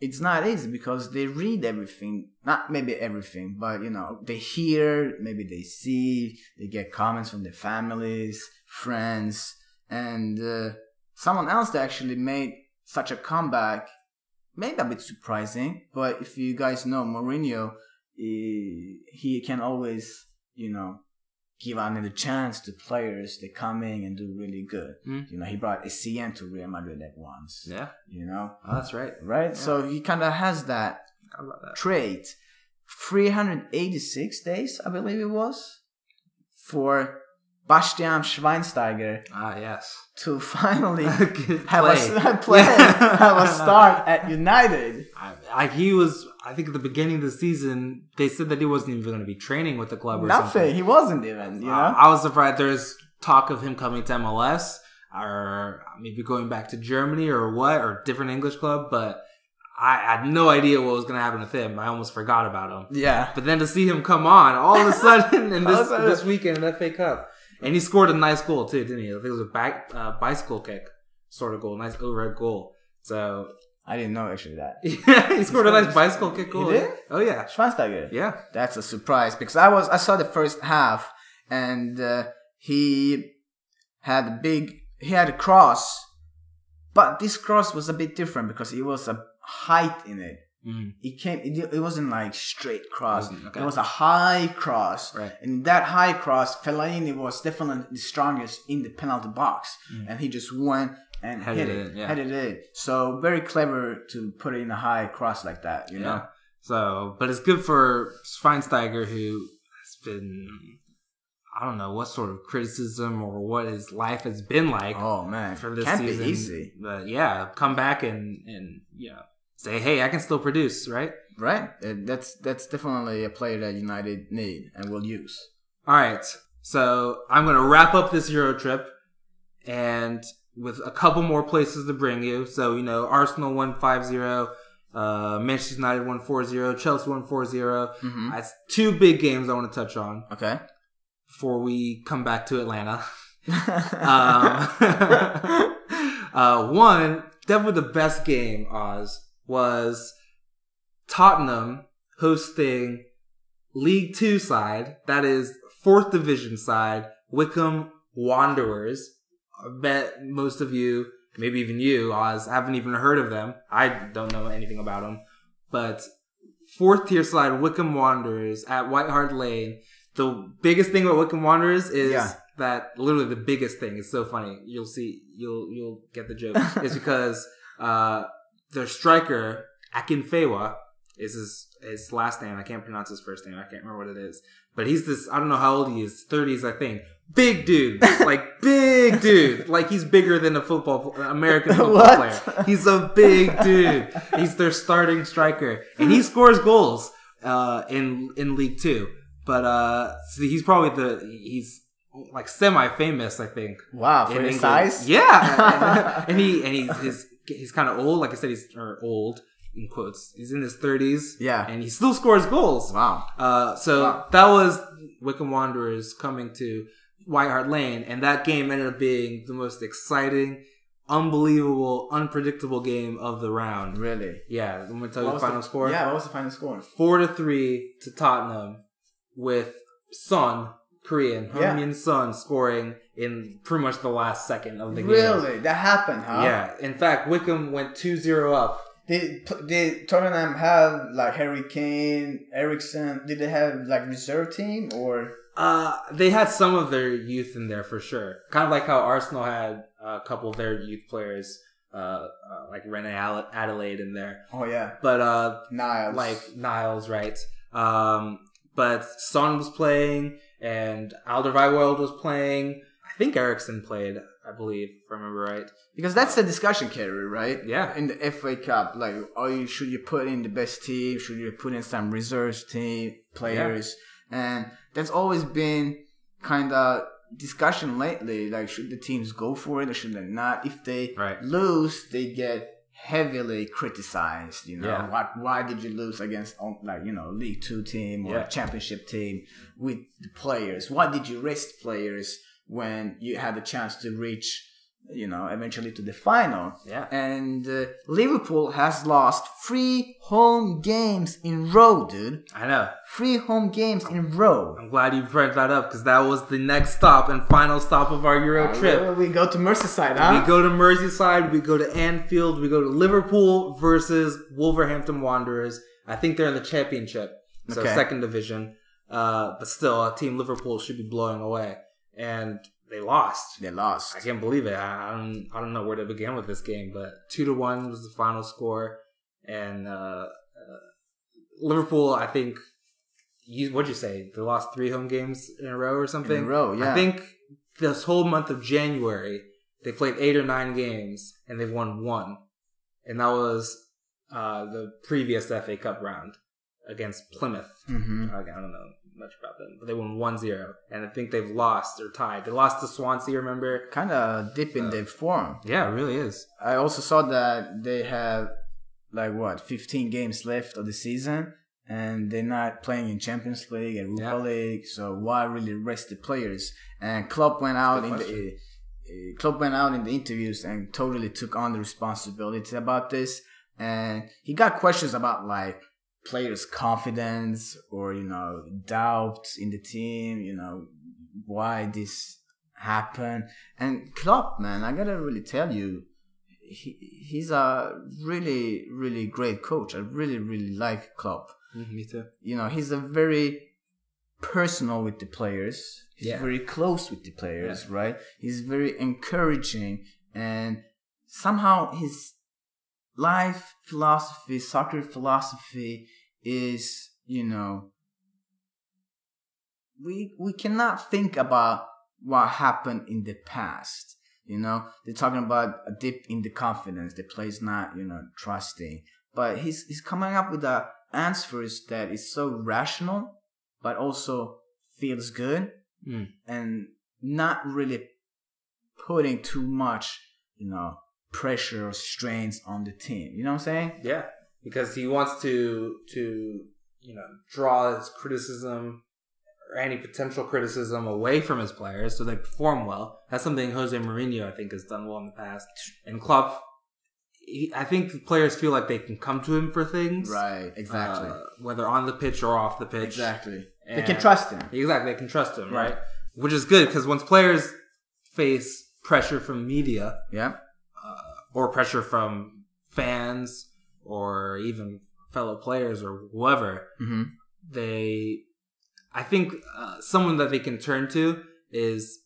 it's not easy because they read everything not maybe everything but you know they hear maybe they see they get comments from their families friends and uh, someone else that actually made such a comeback maybe a bit surprising, but if you guys know Mourinho, he, he can always, you know, give another chance to players that come in and do really good. Mm. You know, he brought Essien to Real Madrid at once. Yeah. You know, Oh, that's right. right? So he kind of has that that? trait. 386 days, I believe it was, for Bastian Schweinsteiger Ah, yes. to finally have play. a play, have a start at United. I, I, he was. I think at the beginning of the season, they said that he wasn't even going to be training with the club or Nothing. something. He wasn't even, you know. Uh, I was surprised. There's talk of him coming to MLS or maybe going back to Germany or what or different English club, but I had no idea what was going to happen with him. I almost forgot about him. yeah. But then to see him come on all of a sudden in this this weekend in FA Cup, and he scored a nice goal too, didn't he? I think it was a back, uh, bicycle kick sort of goal, nice overhead goal. So I didn't know actually that. he scored a nice bicycle kick goal. did? Oh yeah, Schweinsteiger. yeah. That's a surprise because I was I saw the first half and uh, he had a big he had a cross, but this cross was a bit different because it was a height in it. Mhm. It came. It, it wasn't like straight cross. Wasn't, okay. It was a high cross. Right. And that high cross, Fellaini was definitely the strongest in the penalty box, and he just went and. Headed hit it in, yeah. headed it. So very clever to put it in a high cross like that. You know. So, but it's good for Schweinsteiger, who has been, I don't know what sort of criticism or what his life has been like Oh man, for this can't season. be easy, But yeah, come back and and know say, hey, I can still produce, right? right? That's that's definitely a player that United need and will use. All right. So I'm gonna wrap up this Euro trip, and with a couple more places to bring you. So you know, Arsenal won 5-0, uh, Manchester United won 4-0, Chelsea won 4-0. Mhm. That's two big games I want to touch on Okay. before we come back to Atlanta. Um, uh, one, definitely the best game, Oz, was Tottenham hosting League Two side, that is fourth division side, Wycombe Wanderers. I bet most of you, maybe even you, Oz, haven't even heard of them. I don't know anything about them. But fourth tier side, Wycombe Wanderers at White Hart Lane. The biggest thing about Wycombe Wanderers is Yeah. that literally the biggest thing. It's so funny. You'll see. You'll you'll get the joke. it's because uh, their striker Akinfenwa is his his last name. I can't pronounce his first name. I can't remember what it is. But he's this. I don't know how old he is. Thirties, I think. Big dude, like big dude, like he's bigger than a football American football player. He's a big dude. He's their starting striker, and he scores goals uh, in in League Two. But uh, so he's probably the he's like semi famous, I think. Wow, for his England. size. Yeah, and he and he's he's, he's kind of old. Like I said, he's or old in quotes. He's in his thirties. Yeah. and he still scores goals. Wow. Uh, so Wow. that was Wycombe Wanderers coming to White Hart Lane, and that game ended up being the most exciting, unbelievable, unpredictable game of the round. Really. Yeah, I'm gonna tell you the final score. Yeah. What was the final score? four to three to Tottenham, with Son Korean Yeah. Son scoring in pretty much the last second of the game. Really? That happened, huh? Yeah. In fact, Wycombe went 2-0 up. Did did Tottenham have like Harry Kane, Eriksen? Did they have like reserve team or? Uh, they had some of their youth in there for sure. Kind of like how Arsenal had a couple of their youth players, uh, uh like Reine-Adelaide in there. Oh yeah, But uh, Niles. like Niles, right? Um, but Son was playing, and Alderweireld was playing. I think Eriksen played, I believe, if I remember right. because that's the discussion carry, right? Yeah. In the FA Cup, like, are you should you put in the best team? Should you put in some reserves team players? And that's always been kind of discussion lately. Like, should the teams go for it or should they not? If they Right. lose, they get heavily criticized. You know, Yeah. what? Why did you lose against um, like you know League Two team or Yeah. Championship team with the players? Why did you rest players when you had the chance to reach? You know, eventually to the final. Yeah. And uh, Liverpool has lost three home games in row, dude. I know. Three home games in row. I'm glad you brought that up because that was the next stop and final stop of our Euro trip. We go to Merseyside, huh? We go to Merseyside, we go to Anfield, we go to Liverpool versus Wolverhampton Wanderers. I think they're in the championship, so Okay. second division. Uh, but still, a team Liverpool should be blowing away, and they lost. They lost. I can't believe it. I, I don't. I don't know where to begin with this game, but two to one was the final score, and uh, uh, Liverpool. I think. You, what'd you say? They lost three home games in a row or something. In a row, yeah. I think this whole month of January they played eight or nine games and they've won one, and that was uh, the previous FA Cup round against Plymouth. hmm I don't know much about them, but they won 1-0, and I think they've lost or tied. They lost to Swansea. Remember? Kind of dip in their form. Yeah, it really is. I also saw that they have like what 15 games left of the season, and they're not playing in Champions League and Europa Yeah. League. So why really rest the players? And Klopp went out in the uh, Klopp went out in the interviews and totally took on the responsibility about this. And he got questions about like players' confidence or you know doubts in the team. You know why this happened. And Klopp, man, I gotta really tell you, he, he's a really really great coach. I really really like Klopp. Mm, me too. You know, he's a very personal with the players. He's Yeah. very close with the players, right? He's very encouraging and somehow his life philosophy, soccer philosophy is, you know, we we cannot think about what happened in the past. You know, they're talking about a dip in the confidence. The player's not, you know, trusting. But he's he's coming up with a answers that is so rational, but also feels good, Mm. and not really putting too much, you know, pressure or strains on the team. You know what I'm saying? Yeah, because he wants to to you know draw his criticism or any potential criticism away from his players so they perform well. That's something Jose Mourinho I think has done well in the past. And Klopp, he, I think the players feel like they can come to him for things, Right. Exactly. uh, whether on the pitch or off the pitch. exactly. They can trust him. Exactly, they can trust him, Yeah. right? Which is good because once players face pressure from media Yeah. Or pressure from fans or even fellow players or whoever, Mm-hmm. they, I think uh, someone that they can turn to is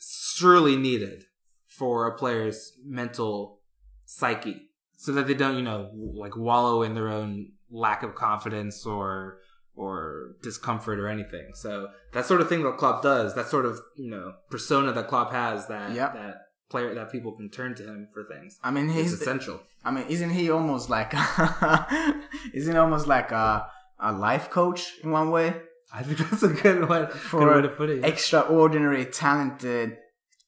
surely needed for a player's mental psyche so that they don't, you know, like wallow in their own lack of confidence or or discomfort or anything. So that sort of thing that Klopp does, that sort of, you know, persona that Klopp has that Yep. that player that people can turn to him for things. I mean, It's he's. essential. I mean, isn't he almost like? isn't he almost like a a life coach in one way? I think that's a good way, For good way to put it. yeah. extraordinary talented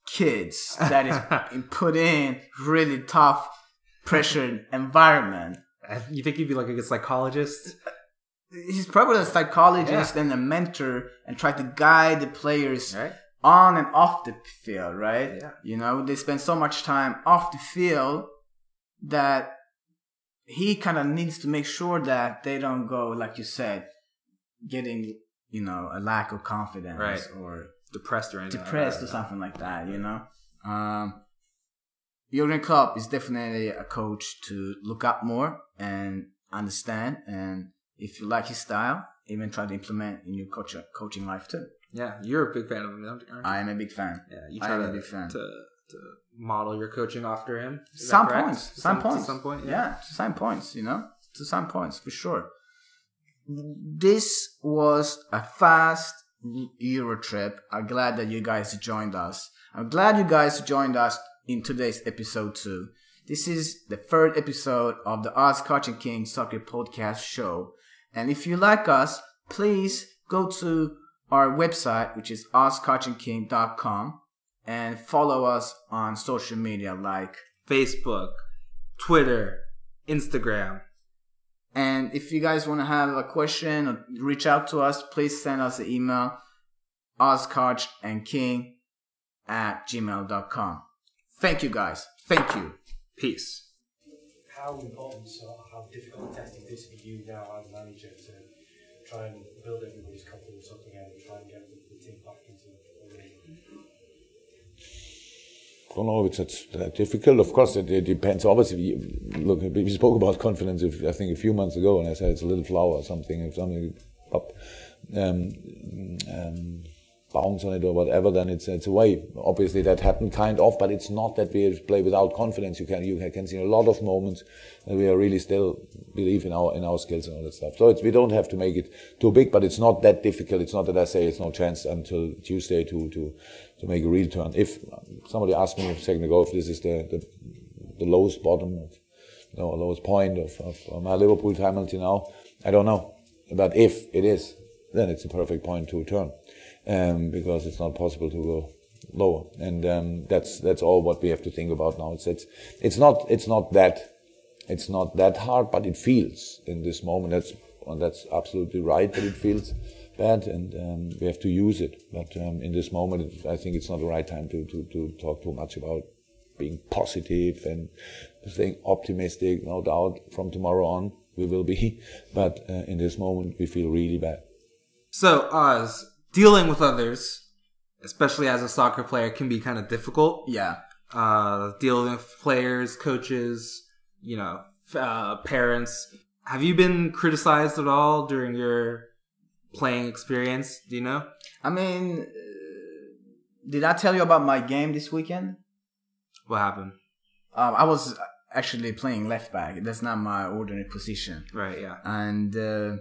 kids that is put in really tough pressured environment. you think he'd be like a good psychologist? He's probably a psychologist and a mentor and try to guide the players Right. On and off the field, right? Yeah. You know, they spend so much time off the field that he kind of needs to make sure that they don't go, like you said, getting, you know, a lack of confidence Right. or Depressed or anything. like depressed that. or something like that, you know? Um, Jurgen Klopp is definitely a coach to look up more and understand. And if you like his style, even try to implement in your coach, coaching life too. Yeah, you're a big fan of him, aren't you? I am a big fan. yeah, you I try am to, a big fan. to to model your coaching after him. Is some points. To Some, points. some point. Yeah. to some points, you know? To some points, for sure. This was a fast Euro trip. I'm glad that you guys joined us. I'm glad you guys joined us in today's episode too. This is the third episode of the Oz Coaching King Soccer Podcast Show. And if you like us, please go to our website, which is ozcoachingking.com, and follow us on social media like Facebook, Twitter, Instagram. And if you guys want to have a question or reach out to us, please send us an email, ozcoachandking at gmail.com. Thank you guys. Thank you. Peace. how important or how difficult a test is this for you now as manager to try and build everybody's confidence up again and try and get the, team back into the ring? I don't know if it's that difficult. Of course, it, it depends. Obviously, you- look, we spoke about confidence. If, I think a few months ago, and I said it's a little flower or something. If something pop, um, um, bounce on it or whatever, then it's it's away. Obviously, that happened kind of, but it's not that we play without confidence. You can you can see a lot of moments that we are really still believe in our in our skills and all that stuff. So we don't have to make it too big, but it's not that difficult. It's not that I say it's no chance until Tuesday to to to make a real turn. If somebody asked me a second ago if this is the the, the lowest bottom of no lowest point of, of my Liverpool time until now, I don't know. But if it is, then it's a perfect point to turn, um, because it's not possible to go lower, and um, that's that's all what we have to think about now. It's it's it's not it's not that it's not that hard, but it feels in this moment. That's and that's absolutely right that it feels bad, and um, we have to use it. But um, in this moment, it, I think it's not the right time to, to, to talk too much about being positive and staying optimistic. No doubt, from tomorrow on we will be, but uh, in this moment we feel really bad. So, Oz, dealing with others, especially as a soccer player, can be kind of difficult. Yeah. uh, dealing with players, coaches, you know, uh, parents. Have you been criticized at all during your playing experience? Do you know? I mean, uh, did I tell you about my game this weekend? What happened? Um, I was actually playing left back. That's not my ordinary position. Right, yeah. And uh,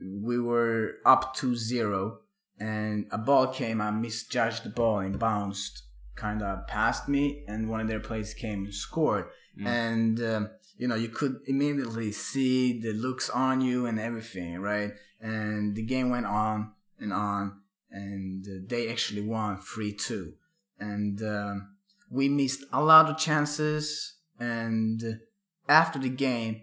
we were up 2-0 and a ball came. I misjudged the ball and bounced kind of past me, and one of their players came and scored. Mm. And um, you know, you could immediately see the looks on you and everything, right? And the game went on and on, and uh, they actually won three two. And um, we missed a lot of chances. And after the game,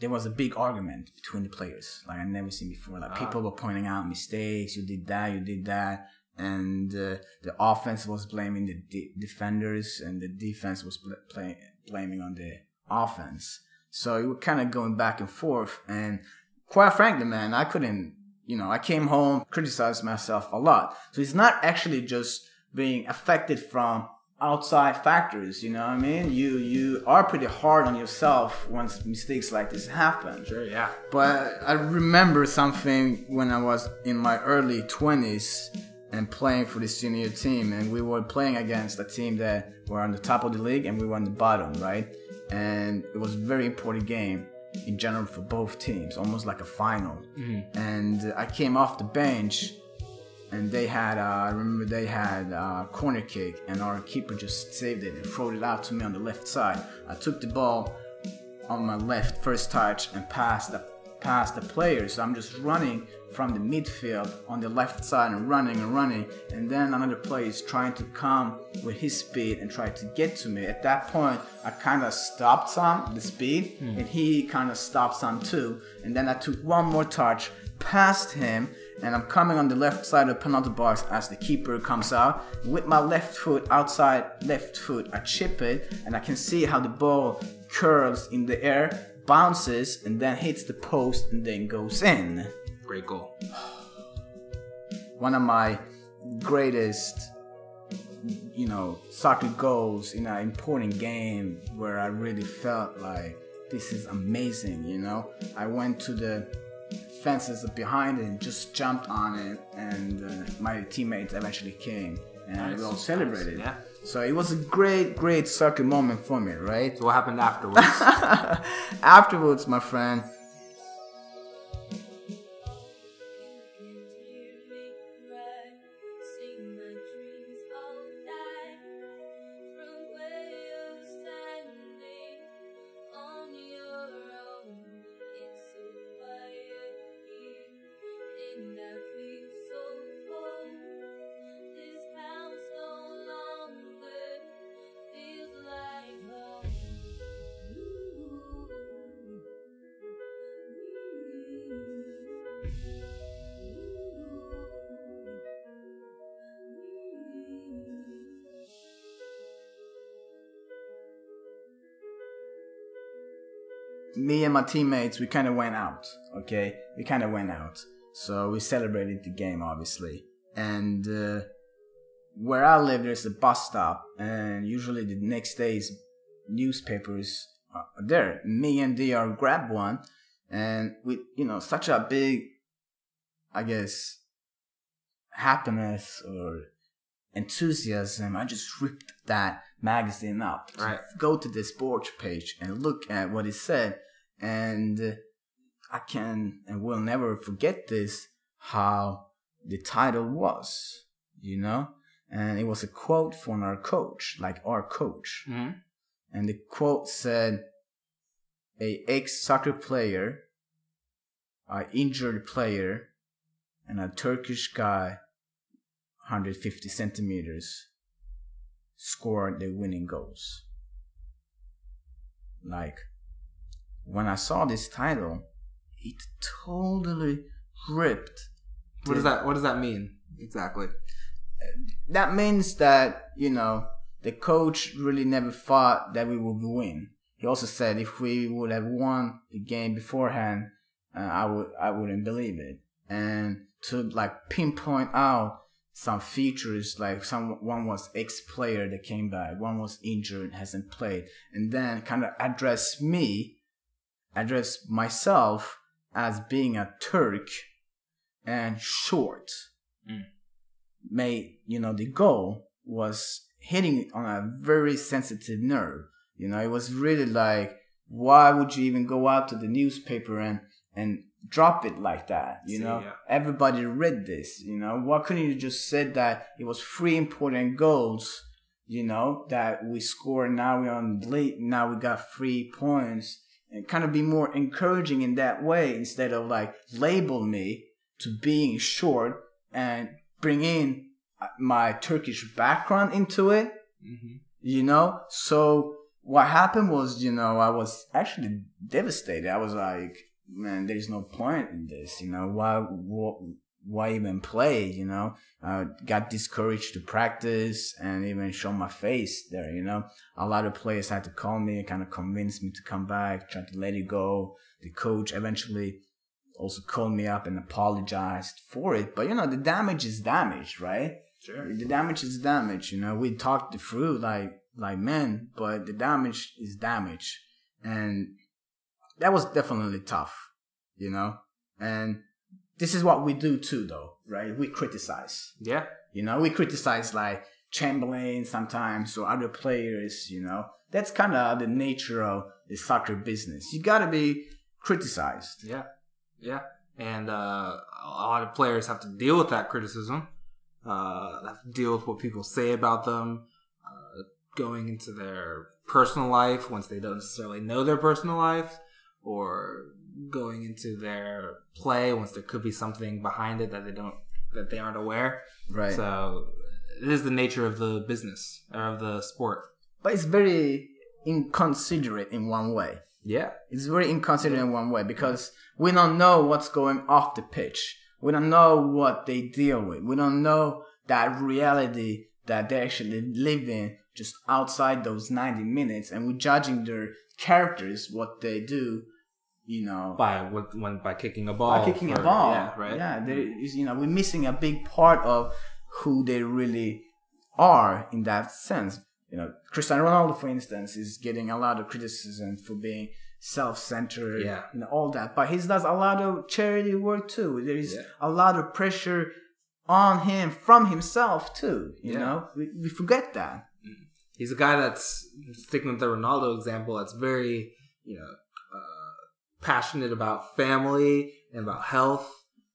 there was a big argument between the players, like I never seen before. Like people were pointing out mistakes. You did that. You did that. And uh, the offense was blaming the de- defenders, and the defense was bl- play- blaming on the offense. So it was kind of going back and forth. And quite frankly, man, I couldn't. You know, I came home, criticized myself a lot. So it's not actually just being affected from outside factors you know what i mean? You you are pretty hard on yourself once mistakes like this happen. Sure yeah. But i remember something when i was in my early 20s and playing for the senior team and we were playing against a team that were on the top of the league and we were on the bottom right? And it was a very important game in general for both teams almost like a final. Mm-hmm. and i came off the bench and they had uh, I remember they had uh, corner kick and our keeper just saved it and threw it out to me on the left side. I took the ball on my left first touch and passed the past the player. So I'm just running from the midfield on the left side and running and running and then another player is trying to come with his speed and try to get to me. At that point I kind of stopped some the speed mm. and he kind of stopped some too and then I took one more touch past him and I'm coming on the left side of the penalty box as the keeper comes out. With my left foot outside left foot, I chip it and I can see how the ball curls in the air, bounces, and then hits the post and then goes in. Great goal. One of my greatest, you know, soccer goals in an important game where I really felt like this is amazing, you know. I went to the fences behind it and just jumped on it and uh, my teammates eventually came and nice. we all celebrated nice. yeah so it was a great great soccer moment for me right so what happened afterwards afterwards my friend my teammates, we kind of went out. Okay, we kind of went out. So we celebrated the game, obviously. And uh, where I live, there's a bus stop, and usually the next day's newspapers are there. Me and DR grabbed one, and with you know such a big, I guess, happiness or enthusiasm, I just ripped that magazine up. Right. Go to the sports page and look at what it said and I can and will never forget this how the title was, you know, and it was a quote from our coach, like our coach, mm-hmm. and the quote said, "A ex soccer player, a injured player, and a Turkish guy, 150 centimeters, scored the winning goals." Like when I saw this title, it totally ripped. What does that What does that mean exactly? That means that you know the coach really never thought that we would win. He also said if we would have won the game beforehand, uh, I would I wouldn't believe it. And to like pinpoint out some features like some one was ex-player that came back, one was injured, hasn't played, and then kind of address me, address myself as being a Turk and short. Mm. Made you know the goal was hitting on a very sensitive nerve. You know, it was really like, why would you even go out to the newspaper and and drop it like that? You See, know, yeah. everybody read this. You know, why couldn't you just said that it was three important goals? You know that we scored. Now we're on lead. Now we got three points, and kind of be more encouraging in that way instead of like label me to being short and bring in uh, my Turkish background into it hmm you know? So what happened was you know i was actually devastated. I was like man there's no point in this you know? Why why, why even play you know? Uh, got discouraged to practice and even show my face there you know? A lot of players had to call me and kind of convince me to come back try to let it go. The coach eventually also called me up and apologized for it. But you know the damage is damage right? Sure. the damage is damage you know? We talked through like like men but the damage is damage. And that was definitely tough you know? And this is what we do too though right? We criticize. Yeah. you know we criticize like chamberlain sometimes or other players you know? That's kind of the nature of the soccer business. You gotta be criticized. Yeah, yeah, and uh, a lot of players have to deal with that criticism. Uh, have to deal with what people say about them, uh, going into their personal life once they don't necessarily know their personal life, or going into their play once there could be something behind it that they don't that they aren't aware. right So it is the nature of the business or of the sport. but it's very inconsiderate in one way Yeah, It's very inconsiderate in one way because we don't know what's going off the pitch. We don't know what they deal with. We don't know that reality that they actually live in just outside those 90 minutes and we're judging their characters, what they do, you know, by what when by kicking a ball, by kicking a ball. Yeah, right. Yeah, there is, you know, we're missing a big part of who they really are in that sense. You know, Cristiano Ronaldo, for instance, is getting a lot of criticism for being self-centered, Yeah. know, all that. But he does a lot of charity work too. There is Yeah. a lot of pressure on him from himself too. You Yeah. know, we, we forget that. Mm. he's a guy that's sticking with the Ronaldo example. That's very you know passionate about family and about health,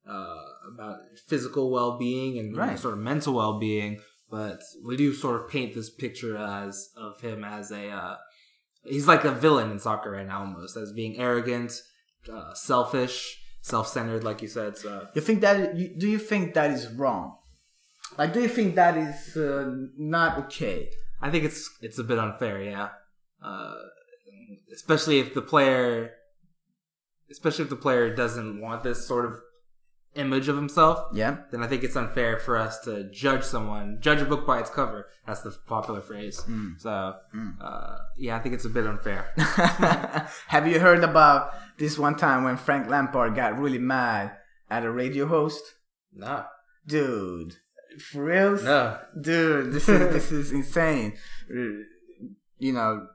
uh, about physical well being and you know, sort of mental well being. But we do sort of paint this picture as of him as a uh, he's like a villain in soccer right now, almost as being arrogant, uh, selfish, self centered, like you said. So You think that? Do you think that is wrong? Like, do you think that is uh, not okay? I think it's it's a bit unfair, yeah. Uh, especially if the player, especially if the player doesn't want this sort of image of himself, Yeah. then I think it's unfair for us to judge someone, judge a book by its cover. That's the popular phrase. So, uh, yeah, I think it's a bit unfair. Have you heard about this one time when Frank Lampard got really mad at a radio host? no, Dude, for real? no, Dude, this is this is insane. You know,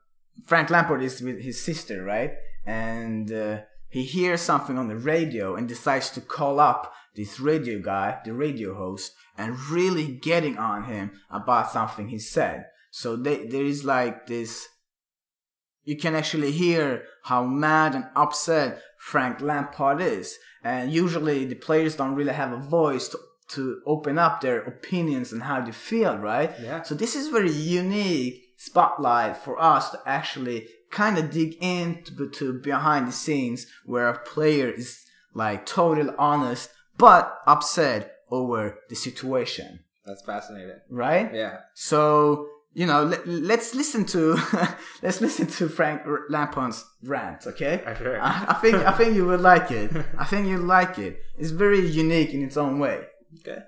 Frank Lampard is with his sister, right? And uh, he hears something on the radio and decides to call up this radio guy, the radio host, and really getting on him about something he said. So they, there is like this. You can actually hear how mad and upset Frank Lampard is, and usually the players don't really have a voice to to open up their opinions and how they feel, right? Yeah. So this is very unique spotlight for us to actually kind of dig into to behind the scenes where a player is like totally honest but upset over the situation, that's fascinating. right? Yeah, So you know, let, let's listen to let's listen to Frank Lampard's rant, okay? Sure. I, I think I think you would like it. I think you'd like it. It's very unique in its own way. okay.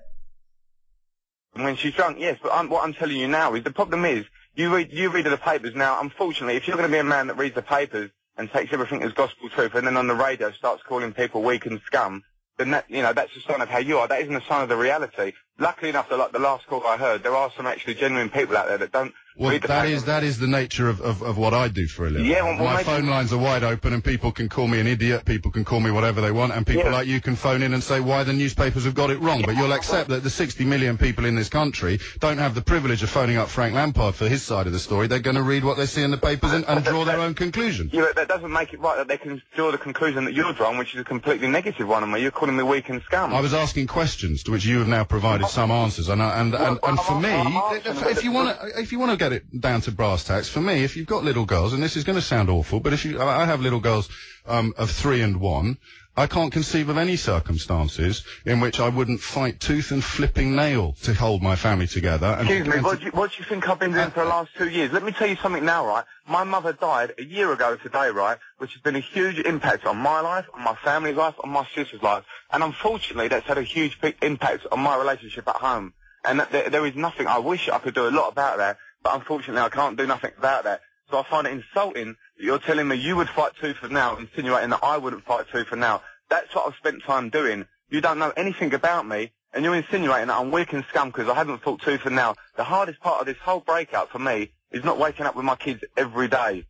When she's drunk, yes, but I'm, what I'm telling you now is the problem is you read you read the papers now. Unfortunately, if you're going to be a man that reads the papers and takes everything as gospel truth, and then on the radio starts calling people weak and scum, then that, you know, that's a sign of how you are. That isn't a sign of the reality. Luckily enough, the, like the last call I heard, there are some actually genuine people out there that don't Well, read that is that is the nature of, of, of what I do for a living. Yeah, well, well, my maybe- phone lines are wide open, and people can call me an idiot. People can call me whatever they want, and people Yeah. like you can phone in and say why the newspapers have got it wrong. But you'll accept that the 60 million people in this country don't have the privilege of phoning up Frank Lampard for his side of the story. They're going to read what they see in the papers and, and draw their own conclusion. Yeah, but that doesn't make it right that they can draw the conclusion that you're wrong, which is a completely negative one on me. You're calling me weak and scum. I was asking questions to which you have now provided oh. some answers, and I- and and, and for me, if, if you want to if you want to get it down to brass tacks, for me, if you've got little girls, and this is going to sound awful, but if you, I have little girls um, of three and one. I can't conceive of any circumstances in which I wouldn't fight tooth and flipping nail to hold my family together. And, Excuse me, what do, you, what do you think I've been doing for the last two years? Let me tell you something now, right? My mother died a year ago today, right? Which has been a huge impact on my life, on my family's life, on my sister's life. And unfortunately, that's had a huge impact on my relationship at home. And there is nothing, I wish I could do a lot about that, but unfortunately I can't do nothing about that. So I find it insulting that you're telling me you would fight tooth and nail, insinuating that I wouldn't fight tooth and nail. That's what I've spent time doing. You don't know anything about me, and you're insinuating that I'm weak and scum because I haven't fought tooth and nail. The hardest part of this whole breakout for me is not waking up with my kids every day.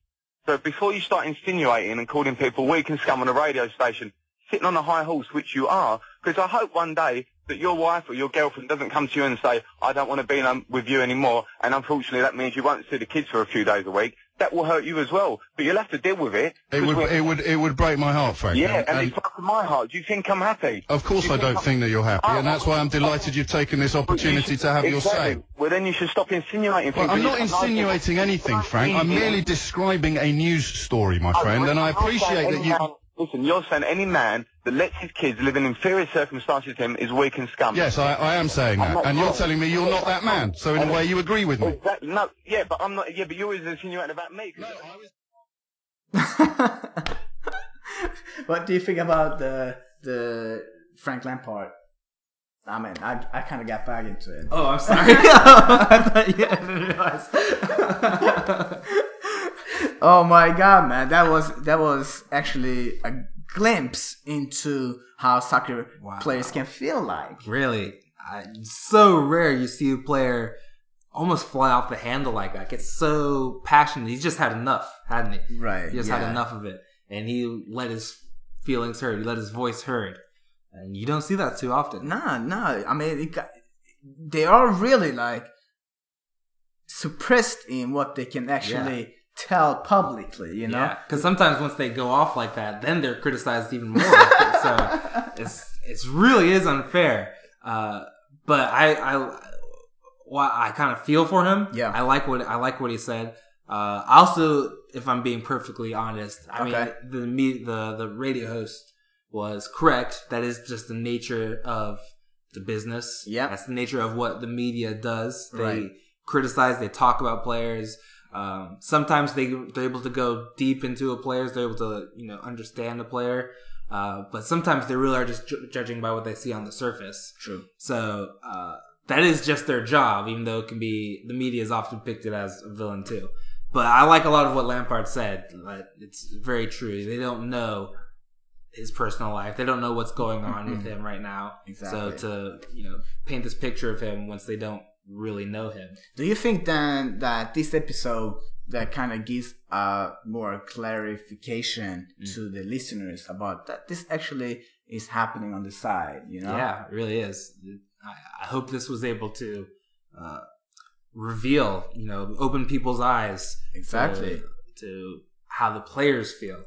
So before you start insinuating and calling people weak and scum on a radio station, sitting on a high horse, which you are, because I hope one day that your wife or your girlfriend doesn't come to you and say, I don't want to be um, with you anymore, and unfortunately that means you won't see the kids for a few days a week. That will hurt you as well, but you'll have to deal with it. it would it would it would break my heart, Frank. yeah, and- and, and- it's broken my heart. Do you think I'm happy? Of course, Do I don't I'm- think that you're happy, and that's why I'm delighted you've taken this opportunity should- to have your say. Well, then you should stop insinuating Well. I'm not you don't like. insinuating anything, Frank. I'm merely describing a news story, my friend, and I I'm not saying appreciate that you. Man, listen, you're saying any man that lets his kids live in inferior circumstances to him is weak and scum. Yes, I, I am saying I'm that, not and you're telling me you're not that man. So in a way, you agree with me. Exactly. No, yeah, but I'm not. Yeah, but you're always insinuating about me. 'cause- what do you think about the the Frank Lampard? I mean, I I kind of got back into it. Oh, I'm sorry. I thought you didn't realize. oh my god, man, that was that was actually a glimpse into how soccer Wow. players can feel like. really, I, so rare you see a player almost fly off the handle like that. Gets so passionate. He's just had enough, hadn't he? Right. He just yeah. had enough of it, and he let his feelings heard. He let his voice heard, and you don't see that too often. Nah, nah. I mean, it got, they are really like suppressed in what they can actually tell publicly. You know. Yeah, because sometimes once they go off like that, then they're criticized even more. so it's it's really is unfair. Uh, but I I well, I kind of feel for him. Yeah. I like what I like what he said. Uh, also, if I'm being perfectly honest, I Okay. mean the me the the radio host was correct. That is just the nature of the business. Yeah, that's the nature of what the media does. They Right. criticize. They talk about players. Um, sometimes they they're able to go deep into a player. They're able to you know understand the player. Uh, but sometimes they really are just ju- judging by what they see on the surface. True. So uh, that is just their job, even though it can be the media is often depicted as a villain too. But I like a lot of what Lampard said. Like, it's very true. They don't know his personal life. They don't know what's going on with him right now. Exactly. So to you know paint this picture of him once they don't really know him. Do you think then that this episode that kind of gives uh, more clarification Mm. to the listeners about that this actually is happening on the side? You know. Yeah, it really is. I, I hope this was able to uh, reveal, you know, open people's eyes Exactly. to, to how the players feel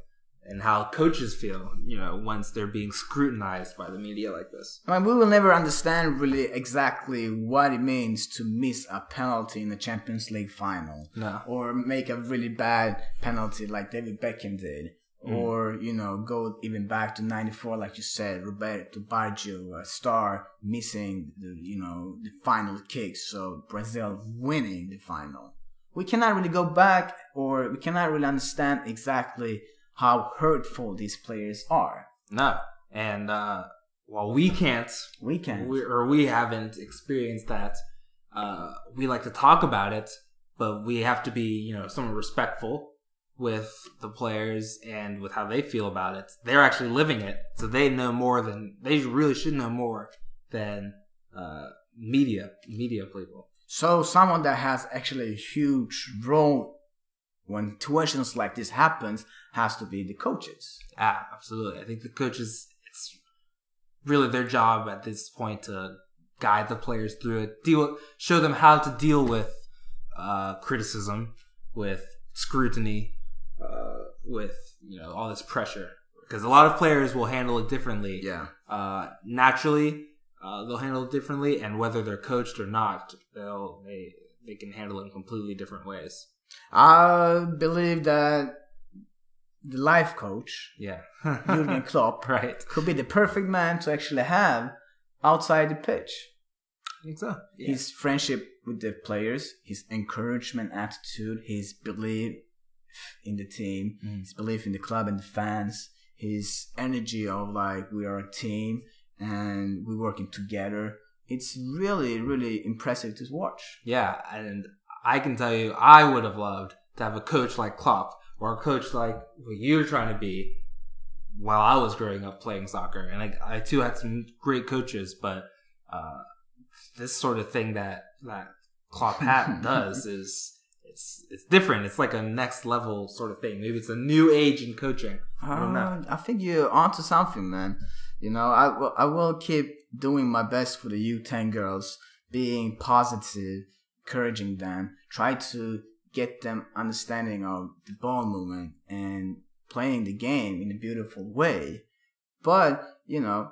and how coaches feel, you know, once they're being scrutinized by the media like this. I mean, we will never understand really exactly what it means to miss a penalty in the Champions League final. No. Or make a really bad penalty like David Beckham did. Mm. Or, you know, go even back to 94, like you said, Roberto Baggio, a star missing the, you know, the final kick. So Brazil winning the final. We cannot really go back or we cannot really understand exactly how hurtful these players are. No. And uh, while we can't, We can't. we, or we haven't experienced that, uh, we like to talk about it, but we have to be, you know, somewhat respectful with the players and with how they feel about it. They're actually living it, so they know more than they really should know more than uh, media media people. So someone that has actually a huge role when situations like this happens has to be the coaches. Yeah, absolutely. I think the coaches it's really their job at this point to guide the players through it, deal show them how to deal with uh, criticism, with scrutiny, uh, with you know all this pressure. Because a lot of players will handle it differently. Yeah. Uh, naturally, uh, they'll handle it differently, and whether they're coached or not, they'll they they can handle it in completely different ways. I believe that the life coach, Yeah. Jurgen Klopp, right. could be the perfect man to actually have outside the pitch. I think so. His friendship with the players, his encouragement attitude, his belief in the team, Mm. his belief in the club and the fans, his energy of like we are a team and we're working together. It's really, really impressive to watch. Yeah, and I can tell you, I would have loved to have a coach like Klopp or a coach like what you're trying to be while I was growing up playing soccer. And I, I too had some great coaches, but uh, this sort of thing that that Klopp hat does is it's it's different. It's like a next level sort of thing. Maybe it's a new age in coaching. I don't know. Uh, I think you're onto something, man. You know, I will, I will keep doing my best for the U10 girls, being positive, encouraging them, try to get them understanding of the ball movement and playing the game in a beautiful way. But, you know,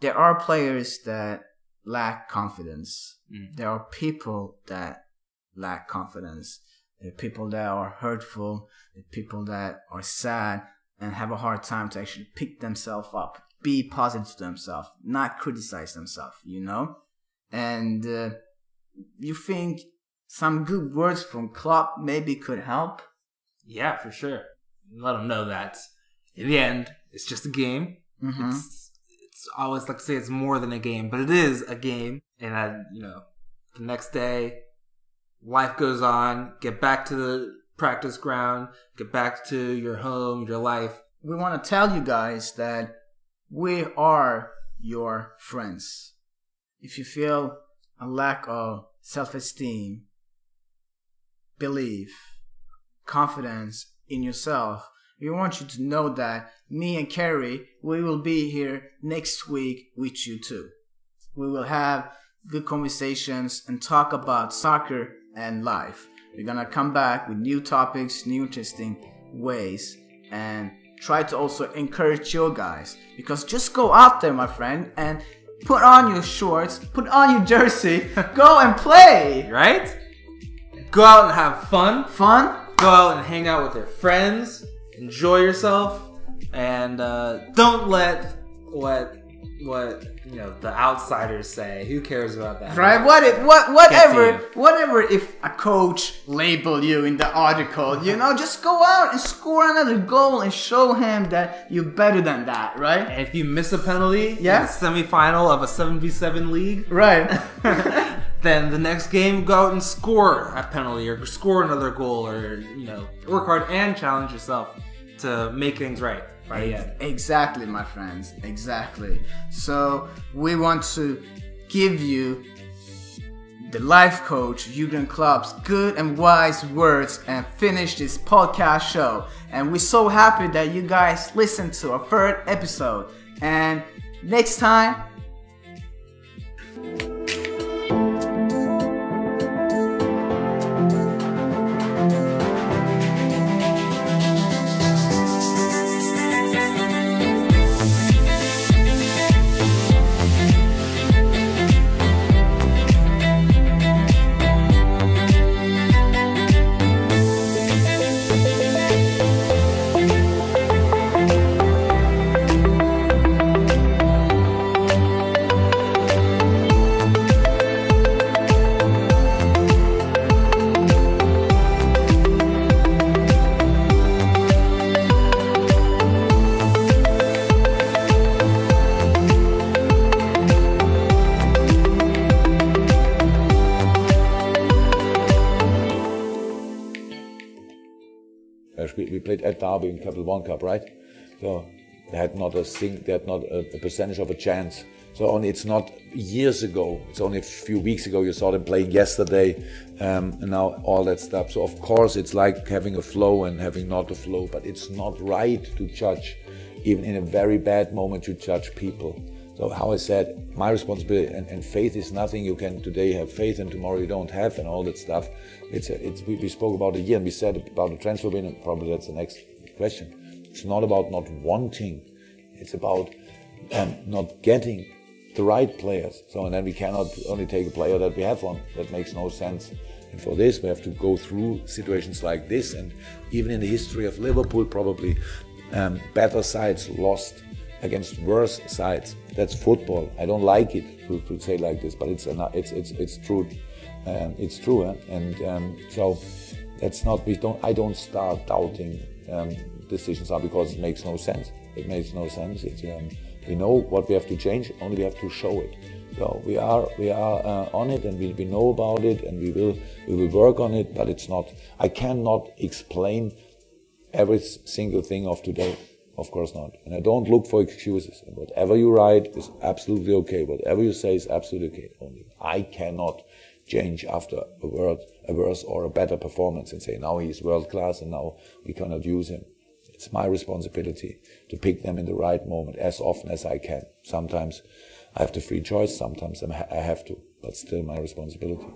there are players that lack confidence. Mm. There are people that lack confidence. There are people that are hurtful. There are people that are sad and have a hard time to actually pick themselves up, be positive to themselves, not criticize themselves, you know? And uh, you think some good words from Klopp maybe could help? Yeah, for sure. Let them know that in the end, it's just a game. Mhm. It's, it's I always like to say it's more than a game, but it is a game. And I, you know, the next day, life goes on. Get back to the practice ground. Get back to your home, your life. We want to tell you guys that we are your friends. If you feel a lack of self esteem, belief, confidence in yourself, we want you to know that me and Carrie, we will be here next week with you too. We will have good conversations and talk about soccer and life. We're gonna come back with new topics, new interesting ways, and try to also encourage you guys. Because just go out there, my friend, and put on your shorts, put on your jersey, go and play. Right? Go out and have fun. Fun? Go out and hang out with your friends. Enjoy yourself, and uh, don't let what what you know the outsiders say. Who cares about that? Right? What if, what whatever whatever if a coach label you in the article, you know, just go out and score another goal and show him that you're better than that, right? And if you miss a penalty Yeah. in the semifinal of a 7v7 league, Right. then the next game go out and score a penalty or score another goal or you know work hard and challenge yourself to make things right Right. end. Exactly, my friends. Exactly. So we want to give you the life coach Jurgen Klopp's good and wise words and finish this podcast show. And we're so happy that you guys listened to our third episode. And next time, Derby in Capital One Cup, right? So they had not a sing, they had not a, a percentage of a chance. So only it's not years ago. It's only a few weeks ago you saw them playing yesterday, um, and now all that stuff. So of course it's like having a flow and having not a flow, but it's not right to judge, even in a very bad moment, to judge people. So how I said, my responsibility and, and, faith is nothing you can today have faith and tomorrow you don't have and all that stuff. It's, it's we, we, spoke about a year and we said about the transfer window. Probably that's the next question. It's not about not wanting. It's about um, not getting the right players. So and then we cannot only take a player that we have one. That makes no sense. And for this, we have to go through situations like this. And even in the history of Liverpool, probably um, better sides lost against worse sides. That's football. I don't like it to, to say like this, but it's it's it's it's true. Um, it's true, eh? and um, so that's not. We don't. I don't start doubting um, decisions are because it makes no sense. It makes no sense. Um, we know what we have to change, only we have to show it. So we are we are uh, on it, and we, we know about it, and we will we will work on it. But it's not. I cannot explain every single thing of today. Of course not. And I don't look for excuses. Whatever you write is absolutely okay. Whatever you say is absolutely okay. Only I cannot change after a word, a worse or a better performance and say now he's world class and now we cannot use him. It's my responsibility to pick them in the right moment as often as I can. Sometimes I have the free choice, sometimes I have to, but still my responsibility.